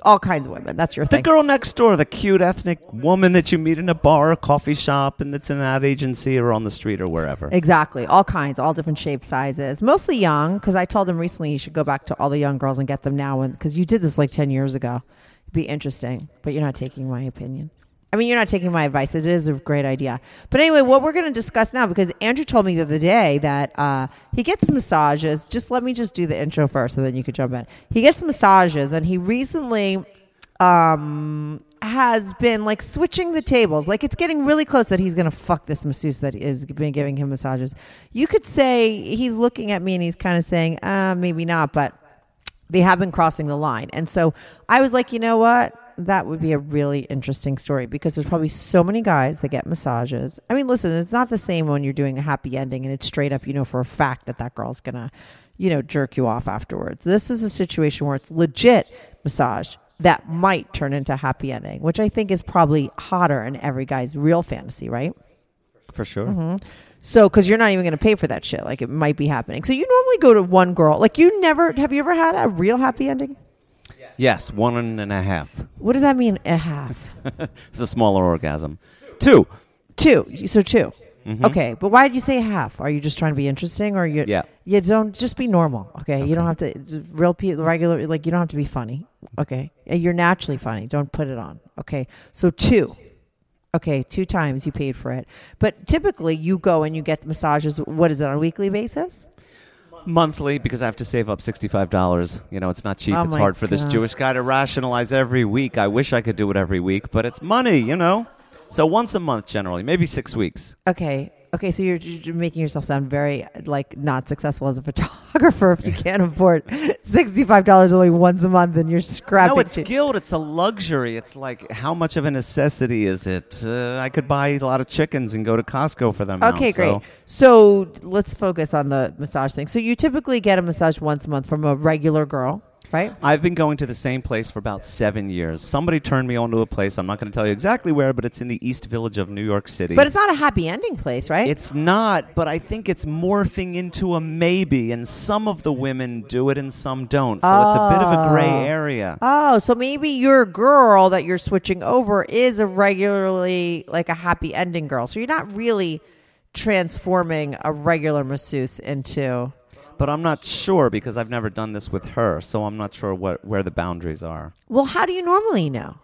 all kinds of women. That's your The girl next door, the cute ethnic woman that you meet in a bar, a coffee shop, and that's in an ad agency or on the street or wherever. Exactly, all kinds, all different shapes, sizes. Mostly young, because I told him recently you should go back to all the young girls and get them now, because you did this like ten years ago. It'd be interesting, but you're not taking my opinion. I mean, you're not taking my advice. It is a great idea. But anyway, what we're going to discuss now, because Andrew told me the other day that uh, he gets massages. Just let me just do the intro first, and then you could jump in. He gets massages, and he recently um, has been like switching the tables. Like it's getting really close that he's going to fuck this masseuse that is been giving him massages. You could say he's looking at me and he's kind of saying, uh, maybe not, but they have been crossing the line. And so I was like, you know what? That would be a really interesting story because there's probably so many guys that get massages. I mean, listen, it's not the same when you're doing a happy ending and it's straight up, you know, for a fact that that girl's to, you know, jerk you off afterwards. This is a situation where it's legit massage that might turn into a happy ending, which I think is probably hotter in every guy's real fantasy, right? For sure. Mm-hmm. So, because you're not even going to pay for that shit, like it might be happening. So, you normally go to one girl. Like, you never have you ever had a real happy ending? Yes, one and a half. What does that mean? A half, It's a smaller orgasm. Two. two. So 2 mm-hmm. Okay, but why did you say half? Are you just trying to be interesting, or you? Yeah. You don't just be normal. Okay, you don't have to real people regular like you don't have to be funny. Okay, you're naturally funny. Don't put it on. Okay, so two. Okay, two times you paid for it, but typically you go and you get massages. What is it on a weekly basis? Monthly because I have to save up sixty-five dollars. You know, it's not cheap. Oh it's hard for this Jewish guy to rationalize every week. I wish I could do it every week, but it's money. You know, so once a month generally, maybe six weeks. Okay. Okay, so you're, you're making yourself sound very like not successful as a photographer if you can't afford sixty-five dollars only once a month and you're scrapping. No, it's to- guilt. It's a luxury. It's like how much of a necessity is it? Uh, I could buy a lot of chickens and go to Costco for them. now, Okay, great. so- So let's focus on the massage thing. So you typically get a massage once a month from a regular girl, right? I've been going to the same place for about seven years. Somebody turned me on to a place. I'm not going to tell you exactly where, but it's in the East Village of New York City. But it's not a happy ending place, right? It's not, but I think it's morphing into a maybe, and some of the women do it and some don't. So it's a bit of a oh. gray Oh. area. Oh, so maybe your girl that you're switching over is a regularly like a happy ending girl. So you're not really transforming a regular masseuse into But I'm not sure because I've never done this with her, so I'm not sure what where the boundaries are. Well, how do you normally know?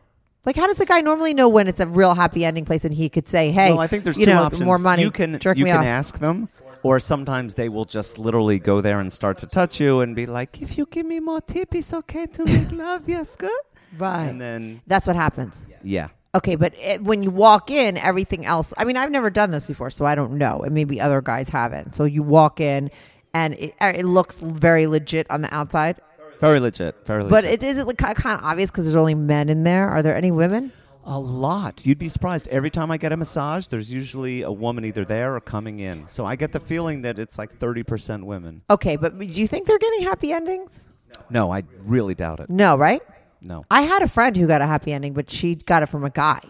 Like, how does a guy normally know when it's a real happy ending place and he could say, "Hey, well, I think there's you two know, options. more money, You can jerk you me can off." ask them, or sometimes they will just literally go there and start to touch you and be like, "If you give me more tip, it's okay to make love. Yes, good." right. And then That's what happens. yeah, Okay, but it, when you walk in, everything else. I mean, I've never done this before, so I don't know, and maybe other guys haven't. So you walk in, and it, uh, it looks very legit on the outside, very legit, very legit. but it is it kind of obvious because there's only men in there. Are there any women? A lot. You'd be surprised. Every time I get a massage, there's usually a woman either there or coming in. So I get the feeling that it's like 30% women. Okay, but do you think they're getting happy endings? No, I really doubt it. No, right? No. I had a friend who got a happy ending, but she got it from a guy.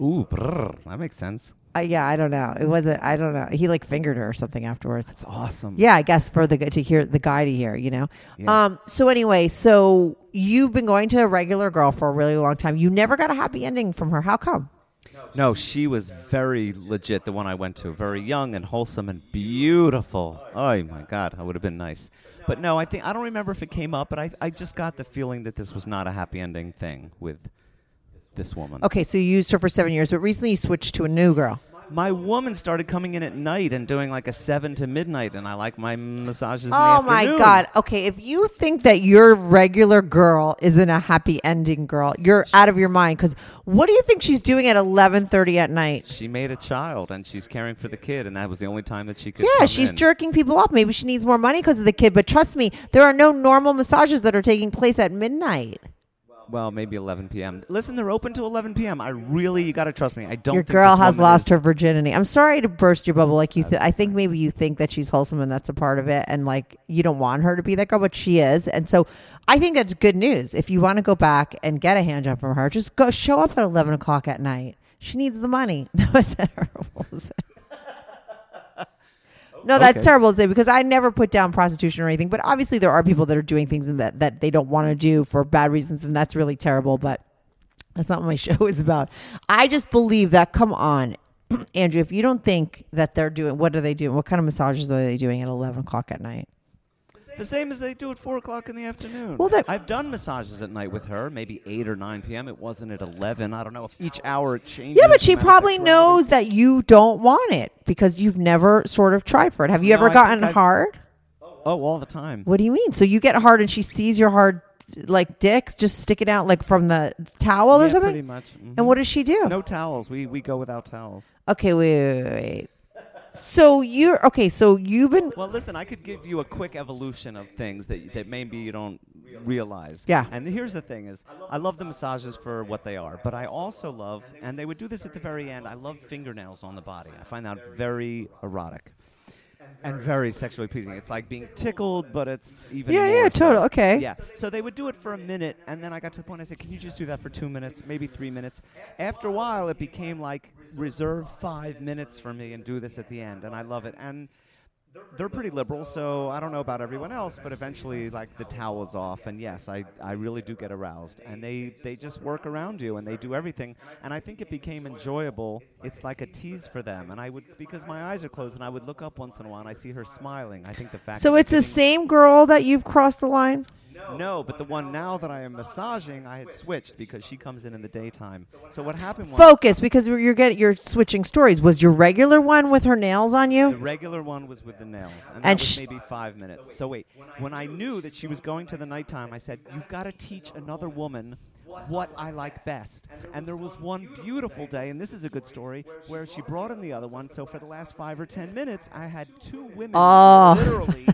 Ooh, brrr, that makes sense. Uh, yeah, I don't know. It wasn't. I don't know. He like fingered her or something afterwards. It's awesome. Yeah, I guess for the to hear the guy to hear, you know. Yeah. Um. So anyway, so you've been going to a regular girl for a really long time. You never got a happy ending from her. How come? No, she was very legit. The one I went to, very young and wholesome and beautiful. Oh my God, I would have been nice. But no, I think I don't remember if it came up, but I I just got the feeling that this was not a happy ending thing with this woman. Okay, so you used her for seven years, but recently you switched to a new girl. My woman started coming in at night and doing like a seven to midnight, and I like my massages. Oh my afternoon. God. Okay, if you think that your regular girl isn't a happy ending girl, you're out of your mind. Because what do you think she's doing at eleven thirty at night? She made a child and she's caring for the kid, and that was the only time that she could. Yeah, come she's in. jerking people off. Maybe she needs more money because of the kid. But trust me, there are no normal massages that are taking place at midnight. Well, maybe 11 p.m. Listen, they're open to 11 p.m. I really, you got to trust me. I don't. Your girl has lost is- her virginity. I'm sorry to burst your bubble. Like you, th- I think maybe you think that she's wholesome and that's a part of it, and like you don't want her to be that girl, but she is. And so, I think that's good news. If you want to go back and get a hand job from her, just go show up at 11 o'clock at night. She needs the money. That was terrible. No, that's Okay. terrible to say because I never put down prostitution or anything. But obviously, there are people that are doing things that that they don't want to do for bad reasons, and that's really terrible. But that's not what my show is about. I just believe that. Come on, Andrew. If you don't think that they're doing, what are they doing? What kind of massages are they doing at eleven o'clock at night? The same as they do at four o'clock in the afternoon. Well, that- I've done massages at night with her, maybe eight or nine p.m. It wasn't at eleven. I don't know if each hour it changes. Yeah, but she probably knows that you don't want it because you've never sort of tried for it. Have you No, ever I gotten hard? Oh, all the time. What do you mean? So you get hard and she sees your hard like dicks just sticking out like from the towel or Yeah, something? Pretty much. Mhm. And what does she do? No towels. We we go without towels. Okay, wait, wait, wait. So you're okay. So you've been Well, listen, I could give you a quick evolution of things that that maybe you don't realize. Yeah. And here's the thing: is I love the massages for what they are, but I also love, and they would do this at the very end. I love fingernails on the body. I find that very erotic. And very sexually pleasing. It's like being tickled, but it's even. Yeah, more yeah, so. total- okay. Yeah. So they would do it for a minute, and then I got to the point I said, "Can you just do that for two minutes, maybe three minutes?" After a while, it became like reserve five minutes for me and do this at the end, and I love it. And they're pretty liberal, so I don't know about everyone else, but eventually, like the towel is off, and yes, I, I really do get aroused, and they they just work around you and they do everything, and I think it became enjoyable. It's like a tease for them, and I would because my eyes are closed, and I would look up once in a while, and I see her smiling. I think the fact. so it's the same girl that you've crossed the line. No, but the one now that I am massaging, I had switched because she comes in in the daytime. So what happened was Focus, because you're getting you're switching stories. Was your regular one with her nails on you? The you? regular one was with the nails, and, And that was sh- maybe five minutes. So wait, when I knew that she was going to the nighttime, I said, "You've got to teach another woman what I like best." And there was one beautiful day, and this is a good story, where she brought in the other one. So for the last five or ten minutes, I had two women Oh. literally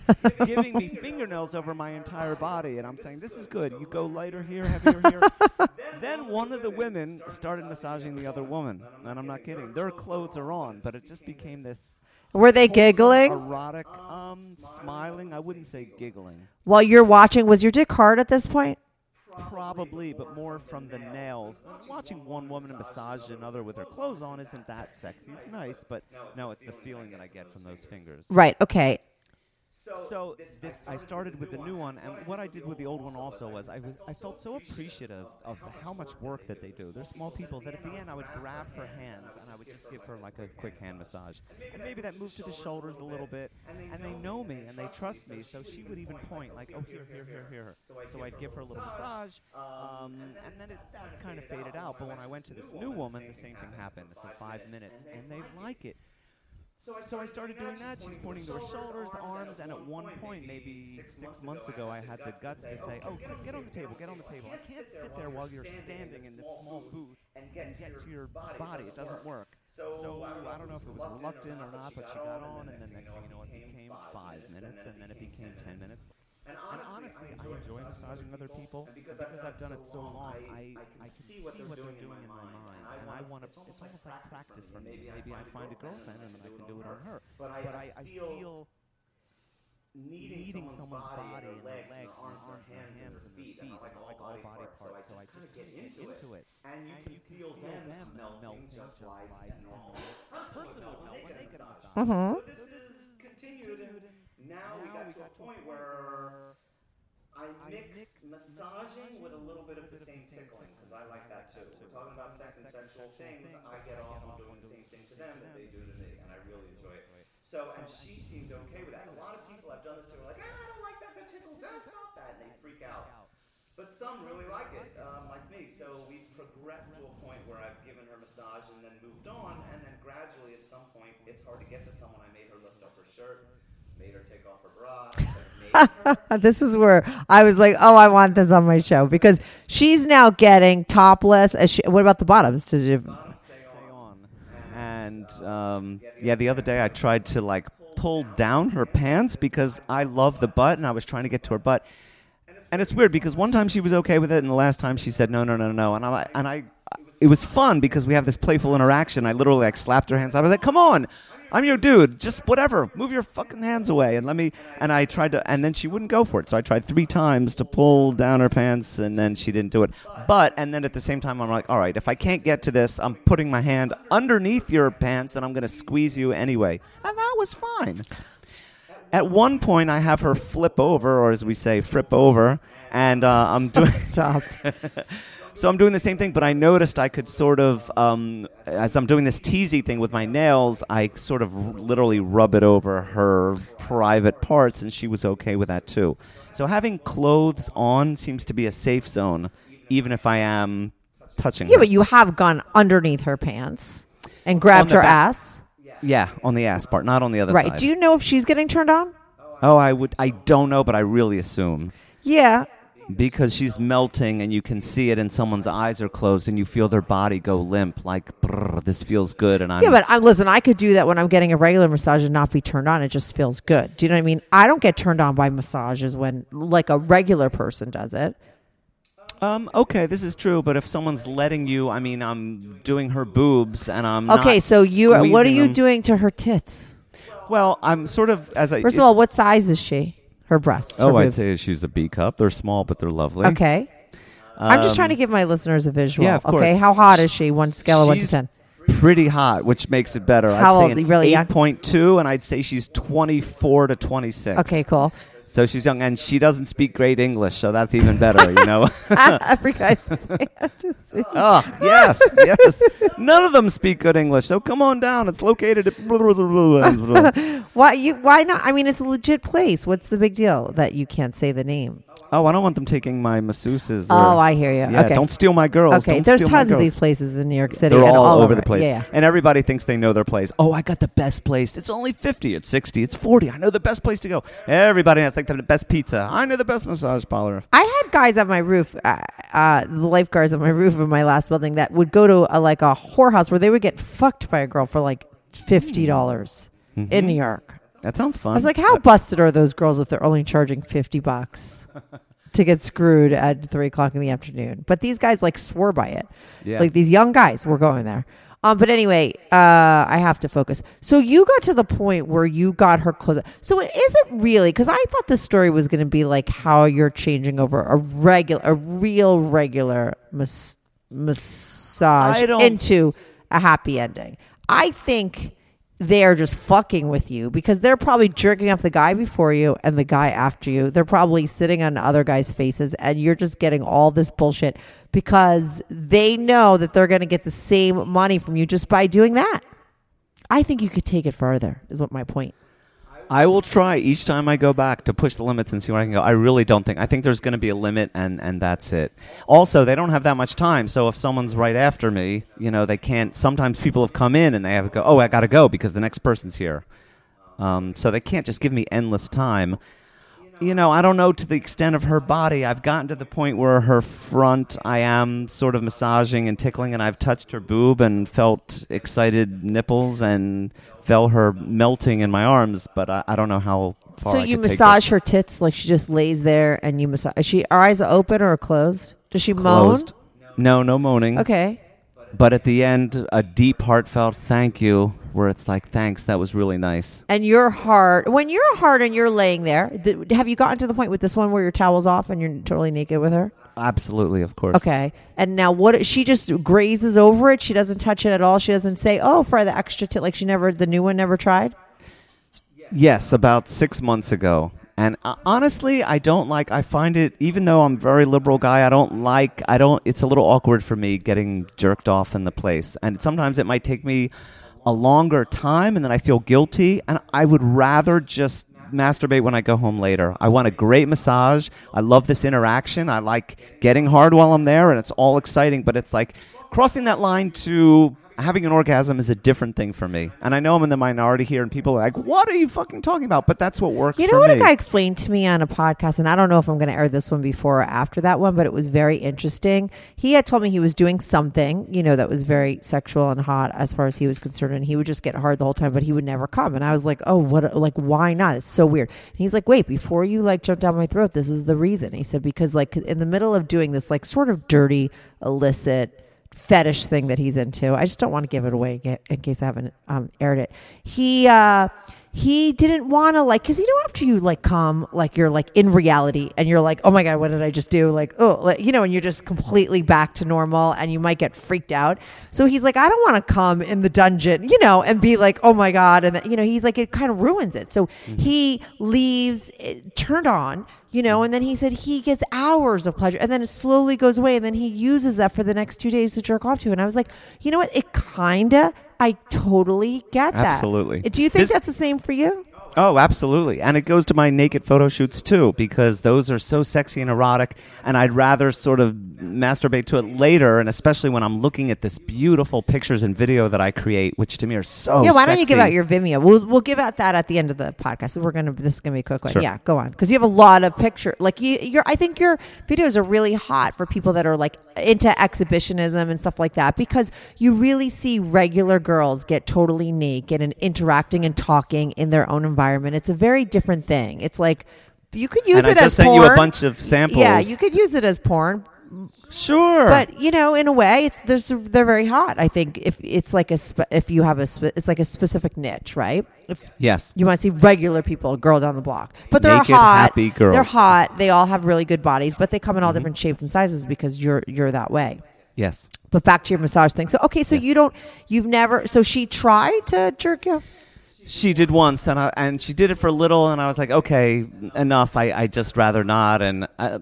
giving me fingernails over my entire body, and I'm saying, "This is good. You go lighter here, heavier here." then one of the women started massaging the other woman, and I'm not kidding. Their clothes are on, but it just became this Were they giggling erotic, um, smiling. I wouldn't say giggling, while you're watching? Was your dick hard at this point? Probably, but more from the nails. Watching one woman massage another with her clothes on isn't that sexy. It's nice, but no, it's the feeling that I get from those fingers. Right. Okay. So this, I started with the new one, and what I did with the old one also was I was I felt so appreciative of how much work that they do. They're small people that at the end I would grab her hands and I would just give her like a quick hand massage, and maybe that moved to the shoulders a little bit, and they know me and they trust me, so she would even point like, oh here here here here. So I'd give her a little massage, um, and then it that kind of faded out. But when I went to this new woman, the same thing happened for five minutes, and they like it. So I started doing that. She's pointing to her shoulders, arms, and at one point, maybe six months ago, I had the guts to say, "Oh, get, get on the table, get on the table. I can't sit there while you're standing in this small booth and get to your body. It doesn't work." So I don't know if it was reluctant or not, but she got on, and then next thing you know, it became five minutes, and then it became ten minutes. And honestly, I enjoy massaging other people, and because I've done it so long, I, I can see what they're doing in my mind, and I want to. It's almost like practice for me. Maybe I find a girlfriend, and then I can do it on her. But I, I feel kneading someone's body and their legs, and arms, and hands, and their feet, and I like all oh, body parts, so I just get into it. and you can feel them melting just like normal person would melt when they get a massage. So this is continued, and now we got to a point where I mix massaging with a little bit of the same tickling because I like that too. We're talking about sex and sexual things. I get off on doing the same thing to them that they do to me, and I really enjoy it. So, and she seems okay with that. A lot of people I've done this to are like, ah, I don't like that. That tickles. Ah, stop that, and they freak out. But some really like it, um, like me. So we've progressed to a point where I've given her massage and then moved on, and then gradually at some point, it's hard to get to someone. I made her lift up her shirt, made her take off her bra, this is where I was like, oh, I want this on my show because she's now getting topless. As she, what about the bottoms? Did you? stay. And um, yeah, the other day I tried to like pull down her pants because I love the butt, and I was trying to get to her butt. And it's weird because one time she was okay with it, and the last time she said no, no, no, no. And I and I, it was fun because we have this playful interaction. I literally like slapped her hands. I was like, "Come on, I'm your dude. Just whatever, move your fucking hands away and let me." And I tried to, and then she wouldn't go for it. So I tried three times to pull down her pants, and then she didn't do it. But and then at the same time, I'm like, "All right, if I can't get to this, I'm putting my hand underneath your pants, and I'm going to squeeze you anyway." And that was fine. At one point, I have her flip over, or as we say, frip over, and uh, I'm doing. Stop. So I'm doing the same thing, but I noticed I could sort of, um, as I'm doing this teasy thing with my nails, I sort of r- literally rub it over her private parts, and she was okay with that too. So having clothes on seems to be a safe zone, even if I am touching. Yeah, her. but you have gone underneath her pants and grabbed her back. ass. yeah, on the ass part, not on the other Right. side. Right. Do you know if she's getting turned on? oh, I would. I don't know, but I really assume. Yeah. Because she's melting and you can see it and someone's eyes are closed and you feel their body go limp like "Brr, this feels good and I'm Yeah, but I listen. I could do that when I'm getting a regular massage and not be turned on. It just feels good. Do you know what I mean? I don't get turned on by massages when like a regular person does it. um okay this is true but if someone's letting you I mean I'm doing her boobs and I'm Okay, so you what are you them. doing to her tits? well I'm sort of as I First of all, what size is she? Her breasts. oh her I'd boobs. say she's a B cup they're small but they're lovely Okay. I'm just Um, trying to give my listeners a visual. yeah, of course. Okay, how hot is she? One scale of one to She's ten. pretty hot which makes it better How I'd old? say an Really young? 8.2 and I'd say she's 24 to 26 Okay, cool. So she's young and she doesn't speak great English so that's even better you know Every fantasy. Oh, yes, yes. None of them speak good English, so come on down. It's located at. Why you? Why not? I mean, it's a legit place. What's the big deal that you can't say the name? Oh, I don't want them taking my masseuses. Or, Oh, I hear you. Yeah, okay. don't steal my girls. Okay, Don't there's steal my tons of these places in New York City. They're and all, over over the place, Yeah, yeah. and everybody thinks they know their place. Oh, I got the best place. It's only fifty. It's sixty. It's forty. I know the best place to go. Everybody has like the best pizza. I know the best massage parlor. I had guys on my roof, uh, uh, the lifeguards on my roof of my last building that would go to a, like a whorehouse where they would get fucked by a girl for like fifty dollars Mm-hmm. in New York. That sounds fun. I was like, how busted are those girls if they're only charging fifty bucks to get screwed at three o'clock in the afternoon? But these guys like swore by it. Yeah. Like these young guys were going there. Um, but anyway, uh, I have to focus. So you got to the point where you got her clothes. So it isn't really because I thought the story was going to be like how you're changing over a regular, a real regular mas- massage into a happy ending. I think they're just fucking with you because they're probably jerking off the guy before you and the guy after you. They're probably sitting on other guys' faces and you're just getting all this bullshit because they know that they're going to get the same money from you just by doing that. I think you could take it further, is what my point. I will try each time I go back to push the limits and see where I can go. I really don't think. I think there's going to be a limit, and and that's it. Also, they don't have that much time, so if someone's right after me, you know, they can't. Sometimes people have come in and they have to go. Oh, I got to go because the next person's here. Um, so they can't just give me endless time. You know, I don't know to the extent of her body. I've gotten to the point where her front, I am sort of massaging and tickling, and I've touched her boob and felt excited nipples and felt her melting in my arms. But I, I don't know how far. so I you massage her tits like she just lays there and you massage. Is she her eyes are open or closed? Does she closed. moan? No, no moaning. Okay. but at the end, a deep, heartfelt thank you, where it's like, thanks, that was really nice. And your heart, when you're hard and you're laying there, th- have you gotten to the point with this one where your towel's off and you're totally naked with her? Absolutely, of course. Okay. And now what? She just grazes over it. She doesn't touch it at all. She doesn't say, "Oh, for the extra tip." Like she never, the new one never tried. Yes, about six months ago. And uh, honestly, I don't like. I find it, even though I'm a very liberal guy, I don't like. I don't. It's a little awkward for me getting jerked off in the place, and sometimes it might take me a longer time, and then I feel guilty. And I would rather just masturbate when I go home later. I want a great massage. I love this interaction. I like getting hard while I'm there, and it's all exciting. But it's like crossing that line to having an orgasm is a different thing for me. And I know I'm in the minority here, and people are like, "What are you fucking talking about?" But that's what works. You know what me. a guy explained to me on a podcast, and I don't know if I'm going to air this one before or after that one, but it was very interesting. He had told me he was doing something, you know, that was very sexual and hot as far as he was concerned, and he would just get hard the whole time, but he would never come. And I was like, oh, what? Like, why not? It's so weird. And he's like, wait, before you like jump down my throat, this is the reason. He said because like in the middle of doing this like sort of dirty, illicit fetish thing that he's into. I just don't want to give it away in case I haven't um, aired it. He uh, he didn't want to like because you know after you like come like you're like in reality and you're like oh my god what did I just do like oh like, you know and you're just completely back to normal and you might get freaked out. So he's like I don't want to come in the dungeon you know and be like oh my god and you know he's like it kind of ruins it. So mm-hmm. he leaves it turned on you know and then he said he gets hours of pleasure and then it slowly goes away and then he uses that for the next two days to jerk off to and i was like you know what it kinda i totally get that Absolutely. do you think This- that's the same for you Oh, absolutely. And it goes to my naked photo shoots too, because those are so sexy and erotic. And I'd rather sort of masturbate to it later, and especially when I'm looking at this beautiful pictures and video that I create, which to me are so yeah why don't you give out your vimeo we'll, we'll give out that at the end of the podcast we're gonna this is gonna be a quick one Sure. yeah go on because you have a lot of picture like you you're i think your videos are really hot for people that are like into exhibitionism and stuff like that because you really see regular girls get totally naked and interacting and talking in their own environment it's a very different thing it's like you could use And I it just as sent porn. you a bunch of samples. yeah you could use it as porn Sure. but you know, in a way, it's, there's they're very hot. I think if it's like a spe- if you have a spe- it's like a specific niche, right? If yes. you want to see regular people, girl down the block, but they're Naked, hot. happy girls. They're hot. They all have really good bodies, but they come in all different shapes and sizes because you're you're that way. Yes. But back to your massage thing. So okay, so you don't, you've never. So she tried to jerk you. She did once, and I, and she did it for a little, and I was like, okay, enough. I, I just rather not. And uh,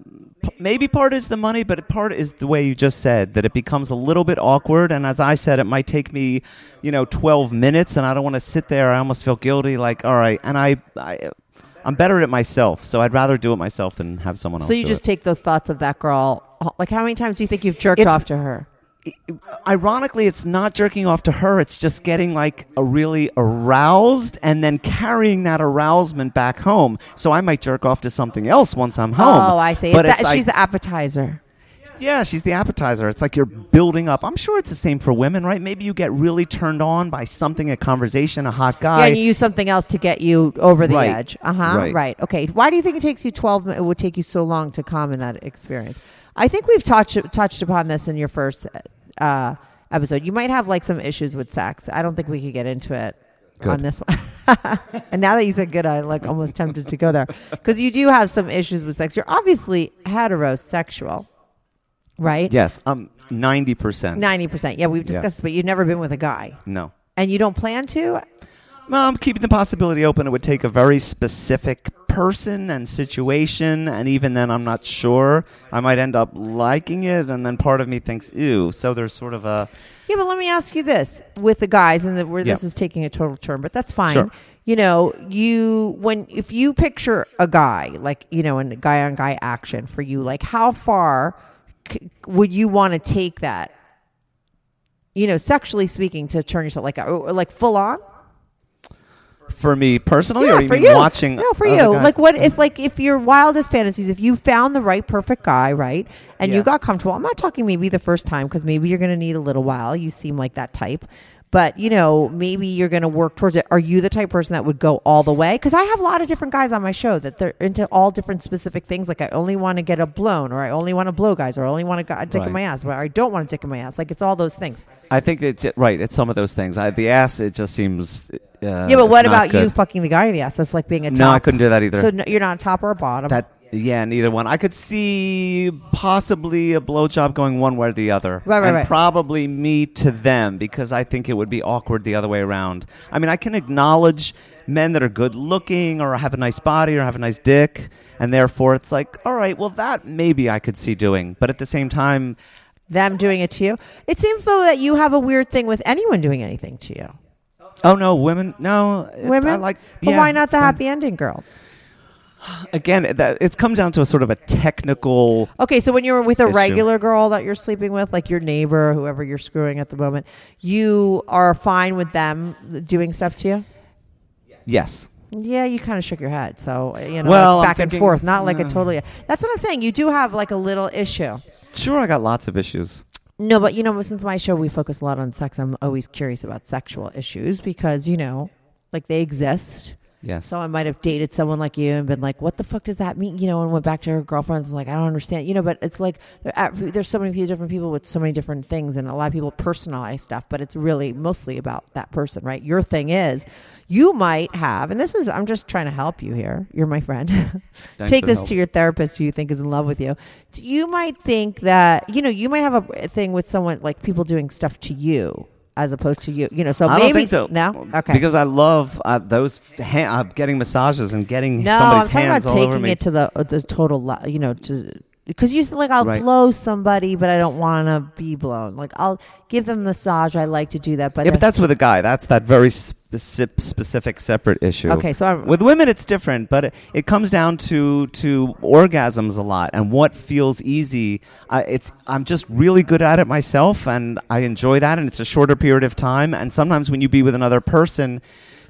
maybe part is the money, but part is the way you just said that it becomes a little bit awkward. And as I said, it might take me, you know, twelve minutes, and I don't want to sit there. I almost feel guilty. Like, all right, and I, I I'm better at it myself, so I'd rather do it myself than have someone else. So you just it. take those thoughts of that girl. Like how many times do you think you've jerked It's- off to her? Ironically, it's not jerking off to her. It's just getting like a really aroused and then carrying that arousement back home. So I might jerk off to something else once I'm home. Oh, I see. But That- like- she's the appetizer. yeah, she's the appetizer. It's like you're building up. I'm sure it's the same for women, right? Maybe you get really turned on by something, a conversation, a hot guy. Yeah, and you use something else to get you over the Right. edge. Uh huh. Right. Right. Okay. Why do you think it takes you twelve? mi- It would take you so long to come in that experience. I think we've touched touched upon this in your first uh, episode. You might have like some issues with sex. I don't think we could get into it Good. on this one. and now that you said good, I like almost tempted to go there because you do have some issues with sex. You're obviously heterosexual, right? yes, I'm ninety percent. Ninety percent. Yeah, we've Yeah. discussed, but you've never been with a guy, No. and you don't plan to. Well, I'm keeping the possibility open. It would take a very specific person and situation, and even then, I'm not sure. I might end up liking it, and then part of me thinks, ew. So there's sort of a. Yeah, but let me ask you this with the guys, and the, where this is taking a total turn, but that's fine. Sure. You know, you when if you picture a guy like you know, in guy on guy action for you, like how far c- would you want to take that? You know, sexually speaking, to turn yourself like uh, like full on. For me personally, yeah, or you for mean you. watching? No, for you. guys? Like what if like if your wildest fantasies, if you found the right perfect guy, right, and you got comfortable. I'm not talking maybe the first time because maybe you're going to need a little while. You seem like that type, But you know, maybe you're going to work towards it. Are you the type of person that would go all the way? Because I have a lot of different guys on my show that they're into all different specific things. Like I only want to get a blown, or I only want to blow guys, or I only want to dick in my ass, or I don't want a dick in my ass. Like it's all those things. I think it's right. It's some of those things. I, the ass, it just seems. Uh, yeah, but what about you fucking the guy in the ass? That's like being a top. No, I couldn't do that either. So no, you're not a top or a bottom. That yeah, neither one. I could see possibly a blowjob going one way or the other, Right, right, and right. probably me to them because I think it would be awkward the other way around. I mean, I can acknowledge men that are good looking or have a nice body or have a nice dick, and therefore it's like, all right, well that maybe I could see doing, but at the same time, them doing it to you. It seems though that you have a weird thing with anyone doing anything to you. oh no, women, no, it- Women, I like, but yeah, why not the happy ending girls? Again, that, it's come down to a sort of a technical. Okay, so when you're with a Issue. regular girl that you're sleeping with, like your neighbor, whoever you're screwing at the moment, you are fine with them doing stuff to you. Yes. Yeah, you kind of shook your head. So you know, Well, back and forth, not like a uh. totally. That's what I'm saying. You do have like a little issue. Sure, I got lots of issues. No, but you know, since my show we focus a lot on sex, I'm always curious about sexual issues because you know, like they exist. Yes. So I might have dated someone like you and been like, "What the fuck does that mean?" You know, and went back to her girlfriends and like, "I don't understand." You know, but it's like there's so many different people with so many different things, and a lot of people personalize stuff, but it's really mostly about that person, right? Your thing is, you might have, and this is I'm just trying to help you here. You're my friend. Take this help. to your therapist who you think is in love with you. You might think that you know you might have a thing with someone like people doing stuff to you. As opposed to you, you know, so I maybe don't think so. no, okay, Because I love uh, those ha- uh, getting massages and getting No, I'm talking hands about all over taking me. it to the uh, the total, lo- you know, to because you said like I'll Right. blow somebody, but I don't want to be blown. Like I'll give them massage. I like to do that, but yeah, but that's with a guy. That's that very specific, specific, separate issue. Okay, so I'm- with women, it's different, but it, it comes down to to orgasms a lot and what feels easy. I it's I'm just really good at it myself, and I enjoy that. And it's a shorter period of time. And sometimes when you be with another person.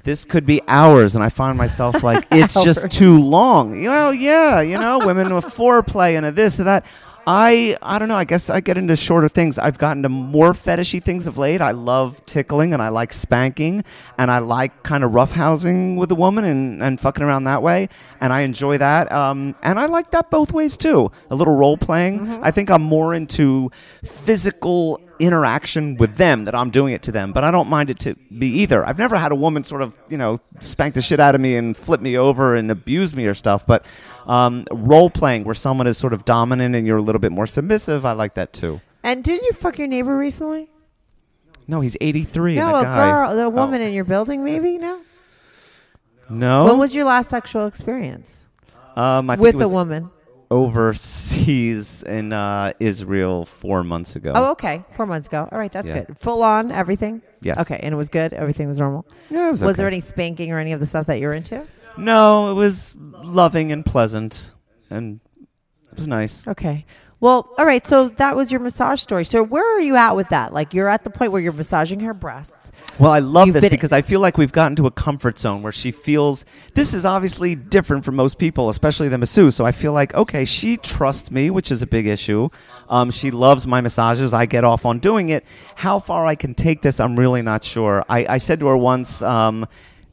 This could be hours, and I find myself like it's just too long. Well, yeah, you know, women with foreplay and a this and that. I I don't know. I guess I get into shorter things. I've gotten to more fetishy things of late. I love tickling and I like spanking and I like kind of roughhousing with a woman and, and fucking around that way. And I enjoy that. Um, and I like that both ways too. A little role playing. I think I'm more into physical interaction with them that I'm doing it to them, but I don't mind it to be either. I've never had a woman sort of, you know, spank the shit out of me and flip me over and abuse me or stuff, but um, role playing where someone is sort of dominant and you're a little bit more submissive, I like that too. and didn't you fuck your neighbor recently? No, he's 83. No, a a girl, the Oh. woman in your building, maybe. No. No. When was your last sexual experience um, with a woman? Overseas in uh, Israel four months ago. Oh, okay, four months ago. All right, that's Yeah. good. Full on everything. Yes. Okay, and it was good. Everything was normal. Yeah, it was Was okay. there any spanking or any of the stuff that you're into? No, it was loving and pleasant, and it was nice. Okay. Well, all right. So that was your massage story. So where are you at with that? Like you're at the point where you're massaging her breasts. Well, I love You've this been- because I feel like we've gotten to a comfort zone where she feels this is obviously different from most people, especially the masseuse. So I feel like, okay, she trusts me, which is a big issue. Um, she loves my massages. I get off on doing it. How far I can take this, I'm really not sure. I, I said to her once, um,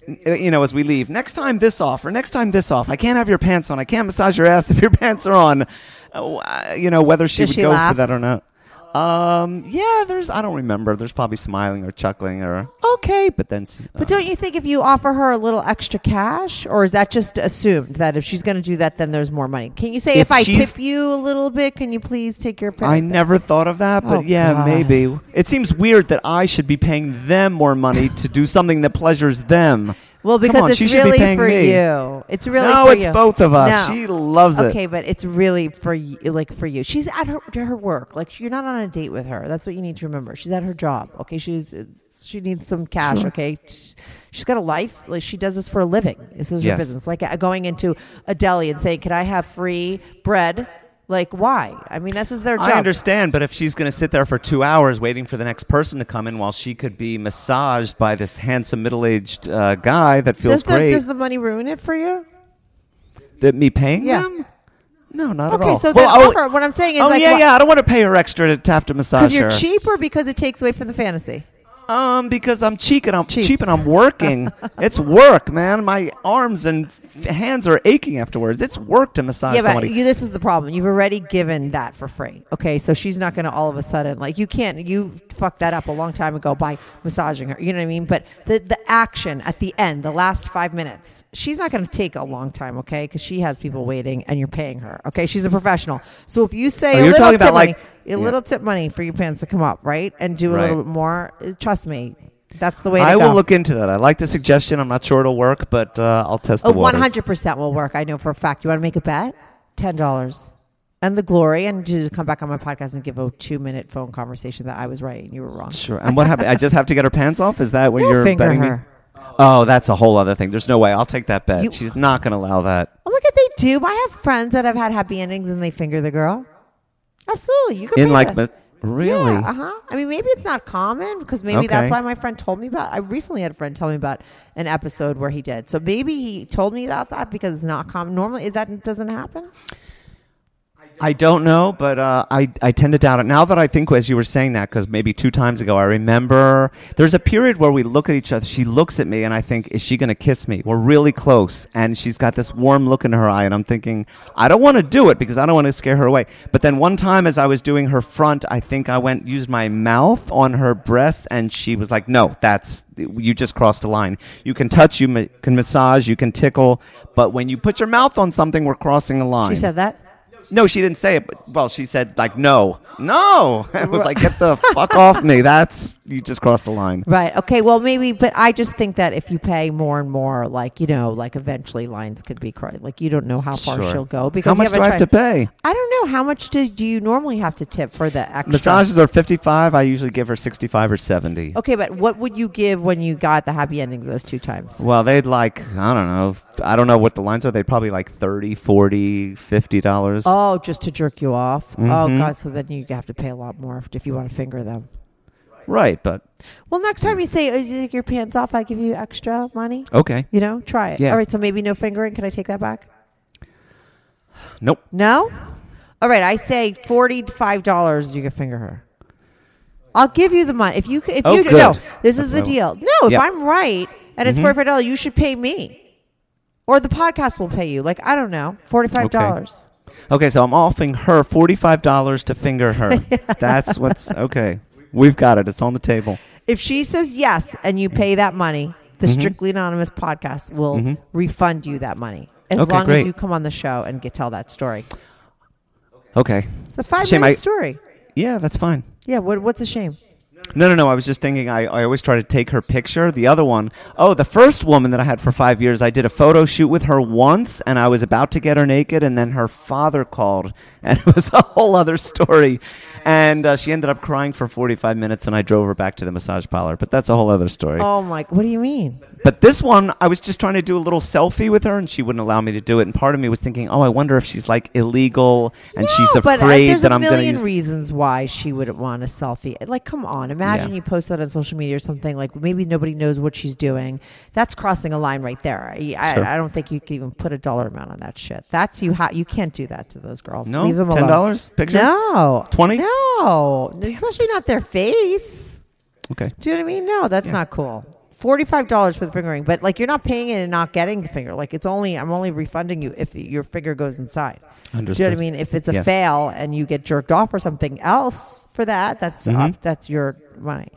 you know, as we leave, next time this off or next time this off. I can't have your pants on. I can't massage your ass if your pants are on. Uh, you know, whether she Does would she go laugh? for that or not. Um, yeah, there's, I don't remember. There's probably smiling or chuckling or, okay, but then. s- But uh, don't you think if you offer her a little extra cash, or is that just assumed that if she's going to do that, then there's more money? Can you say if, If I she's- tip you a little bit, can you please take your? I never thought of that, but Oh, yeah, God. maybe. It seems weird that I should be paying them more money to do something that pleasures them. Well, because on, it's should be really for me. you. It's really no, for it's you. both of us. No. She loves it. Okay, but it's really for you, like for you. She's at her to her work. Like you're not on a date with her. That's what you need to remember. She's at her job. Okay, she's she needs some cash. Okay, She's- got a life. Like she does this for a living. This is her business. Like uh, going into a deli and saying, "Can I have free bread?" Like why? I mean, this is their job. I understand, but if she's going to sit there for two hours waiting for the next person to come in while she could be massaged by this handsome middle-aged uh, guy that feels Does the, great, does the money ruin it for you? that me paying Yeah. them? No, not at all. Okay, so well, offer. What I'm saying is oh like yeah, yeah. I don't want to pay her extra to, to have to massage her. Because you're cheaper, because it takes away from the fantasy? Um, because I'm cheap and I'm cheap, and I'm working. it's work, man. My arms and f- hands are aching afterwards. It's work to massage Yeah, but somebody. you, this is the problem. You've already given that for free. Okay, so she's not going to all of a sudden like you can't. You fucked that up a long time ago by massaging her. You know what I mean? But the the action at the end, the last five minutes, she's not going to take a long time. Okay, because she has people waiting, and you're paying her. Okay, she's a professional. So if you say Oh, a you're little talking about, money, like- a little tip money for your pants to come up, right, and do a Right. little bit more, trust me, that's the way. To I go. will look into that. I like the suggestion. I'm not sure it'll work, but uh, I'll test the Oh, waters. hundred percent will work. I know for a fact. You want to make a bet? Ten dollars. And the glory, and to come back on my podcast and give a two-minute phone conversation that I was right and you were wrong. Sure. And what happened? I just have to get her pants off. Is that what No, you're finger betting her. me? Oh, that's a whole other thing. There's no way. I'll take that bet. You- She's not going to allow that. Oh my god, they do. I have friends that have had happy endings and they finger the girl. Absolutely, you can In like, ma- really? Yeah, uh huh. I mean, maybe it's not common because maybe that's why my friend told me about. I recently had a friend tell me about an episode where he did. So maybe he told me about that because it's not common. Normally, is that doesn't happen? I don't know, but uh, I I tend to doubt it. Now that I think, as you were saying that, because maybe two times ago, I remember there's a period where we look at each other. She looks at me, and I think, is she going to kiss me? We're really close, and she's got this warm look in her eye, and I'm thinking, I don't want to do it because I don't want to scare her away. But then one time, as I was doing her front, I think I went used my mouth on her breast, and she was like, No, that's you just crossed a line. You can touch, you ma- can massage, you can tickle, but when you put your mouth on something, we're crossing a line. She said that. No, she didn't say it. But, well, she said like no, no. I was like, get the fuck off me. That's you just crossed the line. Right. Okay. Well, maybe, but I just think that if you pay more and more, like you know, like eventually lines could be cr- like you don't know how far Sure. she'll go because How you much haven't do I have to tried- pay? I don't know how much do, do you normally have to tip for the extra Massages are fifty five. I usually give her sixty five or seventy. Okay, but what would you give when you got the happy ending those two times? Well, they'd like I don't know. I don't know what the lines are. They'd probably like 30 40 50 dollars. Oh, just to jerk you off. Oh Mhm. God, so then you have to pay a lot more if, you want to finger them. Right, but Well, next time you say oh, you take your pants off, I give you extra money. okay. You know, try it. Yeah. All right, so maybe no fingering. Can I take that back? Nope. No. All right, I say forty-five dollars. You can finger her. I'll give you the money if you c- if Oh, you do good. no. This is the deal. No, if. I'm right and it's Mhm. forty-five dollars, you should pay me, or the podcast will pay you. Like I don't know, forty-five dollars. Okay, so I'm offering her forty five dollars to finger her. That's what's okay. We've got it. It's on the table. If she says yes and you pay that money, the Mhm. Strictly Anonymous podcast will Mhm. refund you that money as Okay, long as great. you come on the show and get tell that story. Okay. It's a five Shame minute I- story. Yeah, that's fine. Yeah. What, what's a shame? No, no, no. I was just thinking. I, I always try to take her picture. The other one, oh, the first woman that I had for five years, I did a photo shoot with her once, and I was about to get her naked, and then her father called, and it was a whole other story. And uh, she ended up crying for forty-five minutes, and I drove her back to the massage parlor. But that's a whole other story. Oh my! What do you mean? But this one, I was just trying to do a little selfie with her, and she wouldn't allow me to do it. And part of me was thinking, oh, I wonder if she's like illegal, and she's No, but, uh, afraid there's that I'm going to a million reasons why she wouldn't want a selfie. Like, come on, imagine Yeah. you post that on social media or something. Like, maybe nobody knows what she's doing. That's crossing a line right there. I, I- Sure. I don't think you can even put a dollar amount on that shit. That's you. Ha- you can't do that to those girls. No? Leave them alone. $10 picture? No, 20? No, especially not their face. Okay. Do you know what I mean? No, that's not cool. Forty-five dollars for the finger ring, but like you're not paying it and not getting the finger. Like it's only I'm only refunding you if your finger goes inside. Do you know what I mean? If it's a Yes. fail and you get jerked off or something else for that, that's Mhm. off, that's your money.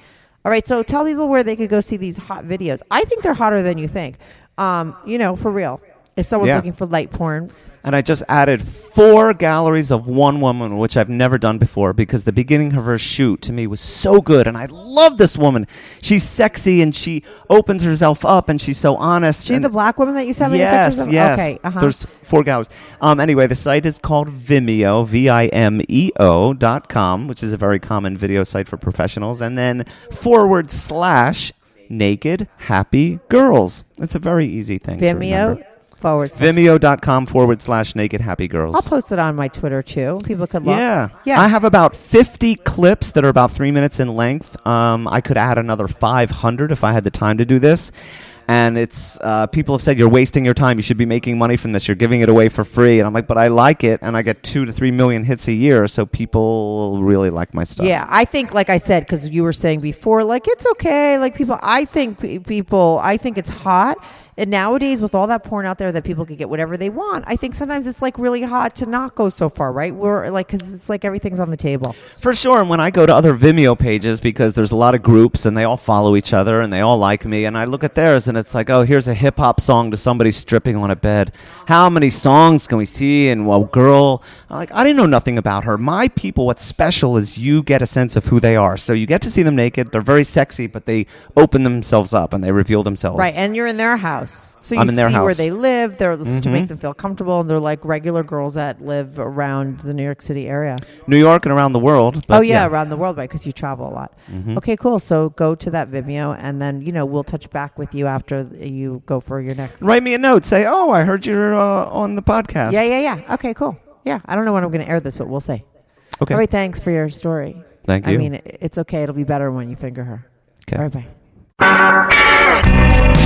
All right, so tell people where they could go see these hot videos. I think they're hotter than you think. Um, you know, for real. If someone's Yeah. looking for light porn, And I just added four galleries of one woman, which I've never done before, because the beginning of her shoot to me was so good, and I love this woman. She's sexy and she opens herself up, and she's so honest. she and the black woman that you sent me the yes, pictures of? yes. Okay, uh-huh. There's four galleries. Um, anyway, the site is called Vimeo, V-I-M-E-O dot com, which is a very common video site for professionals, and then forward slash naked happy girls. It's a very easy thing. to Vimeo remember. Forward. slash- Vimeo.com forward slash naked happy girls. I'll post it on my Twitter too. People could look. Yeah. Yeah. I have about 50 clips that are about three minutes in length. Um, I could add another 500 if I had the time to do this. and it's uh, people have said you're wasting your time. You should be making money from this. You're giving it away for free, and I'm like, but I like it, and I get two to three million hits a year, so people really like my stuff. Yeah, I think, like I said, because you were saying before, like it's okay. Like people, I think pe- people, I think it's hot. And nowadays, with all that porn out there, that people can get whatever they want. I think sometimes it's like really hot to not go so far, right? We're like, because it's like everything's on the table. For sure. And when I go to other Vimeo pages, because there's a lot of groups and they all follow each other and they all like me, and I look at theirs and it's like, oh, here's a hip hop song to somebody stripping on a bed. How many songs can we see? And well, girl, I'm like, I didn't know nothing about her. My people, what's special is you get a sense of who they are. So you get to see them naked. They're very sexy, but they open themselves up and they reveal themselves. Right, and you're in their house, so you I'm in their see where they live. They're to Mhm. make them feel comfortable, and they're like regular girls that live around the New York City area. New York and around the world. oh yeah, around the world, right? Because you travel a lot. Mhm. Okay, cool. So go to that Vimeo, and then you know we'll touch back with you after you go for your next. Write me a note. Say, oh, I heard you're uh, on the podcast. Yeah, yeah, yeah. Okay, cool. Yeah, I don't know when I'm going to air this, but we'll see. Okay. All right. Thanks for your story. Thank you. I mean, it's okay. It'll be better when you finger her. Okay. All right. Bye.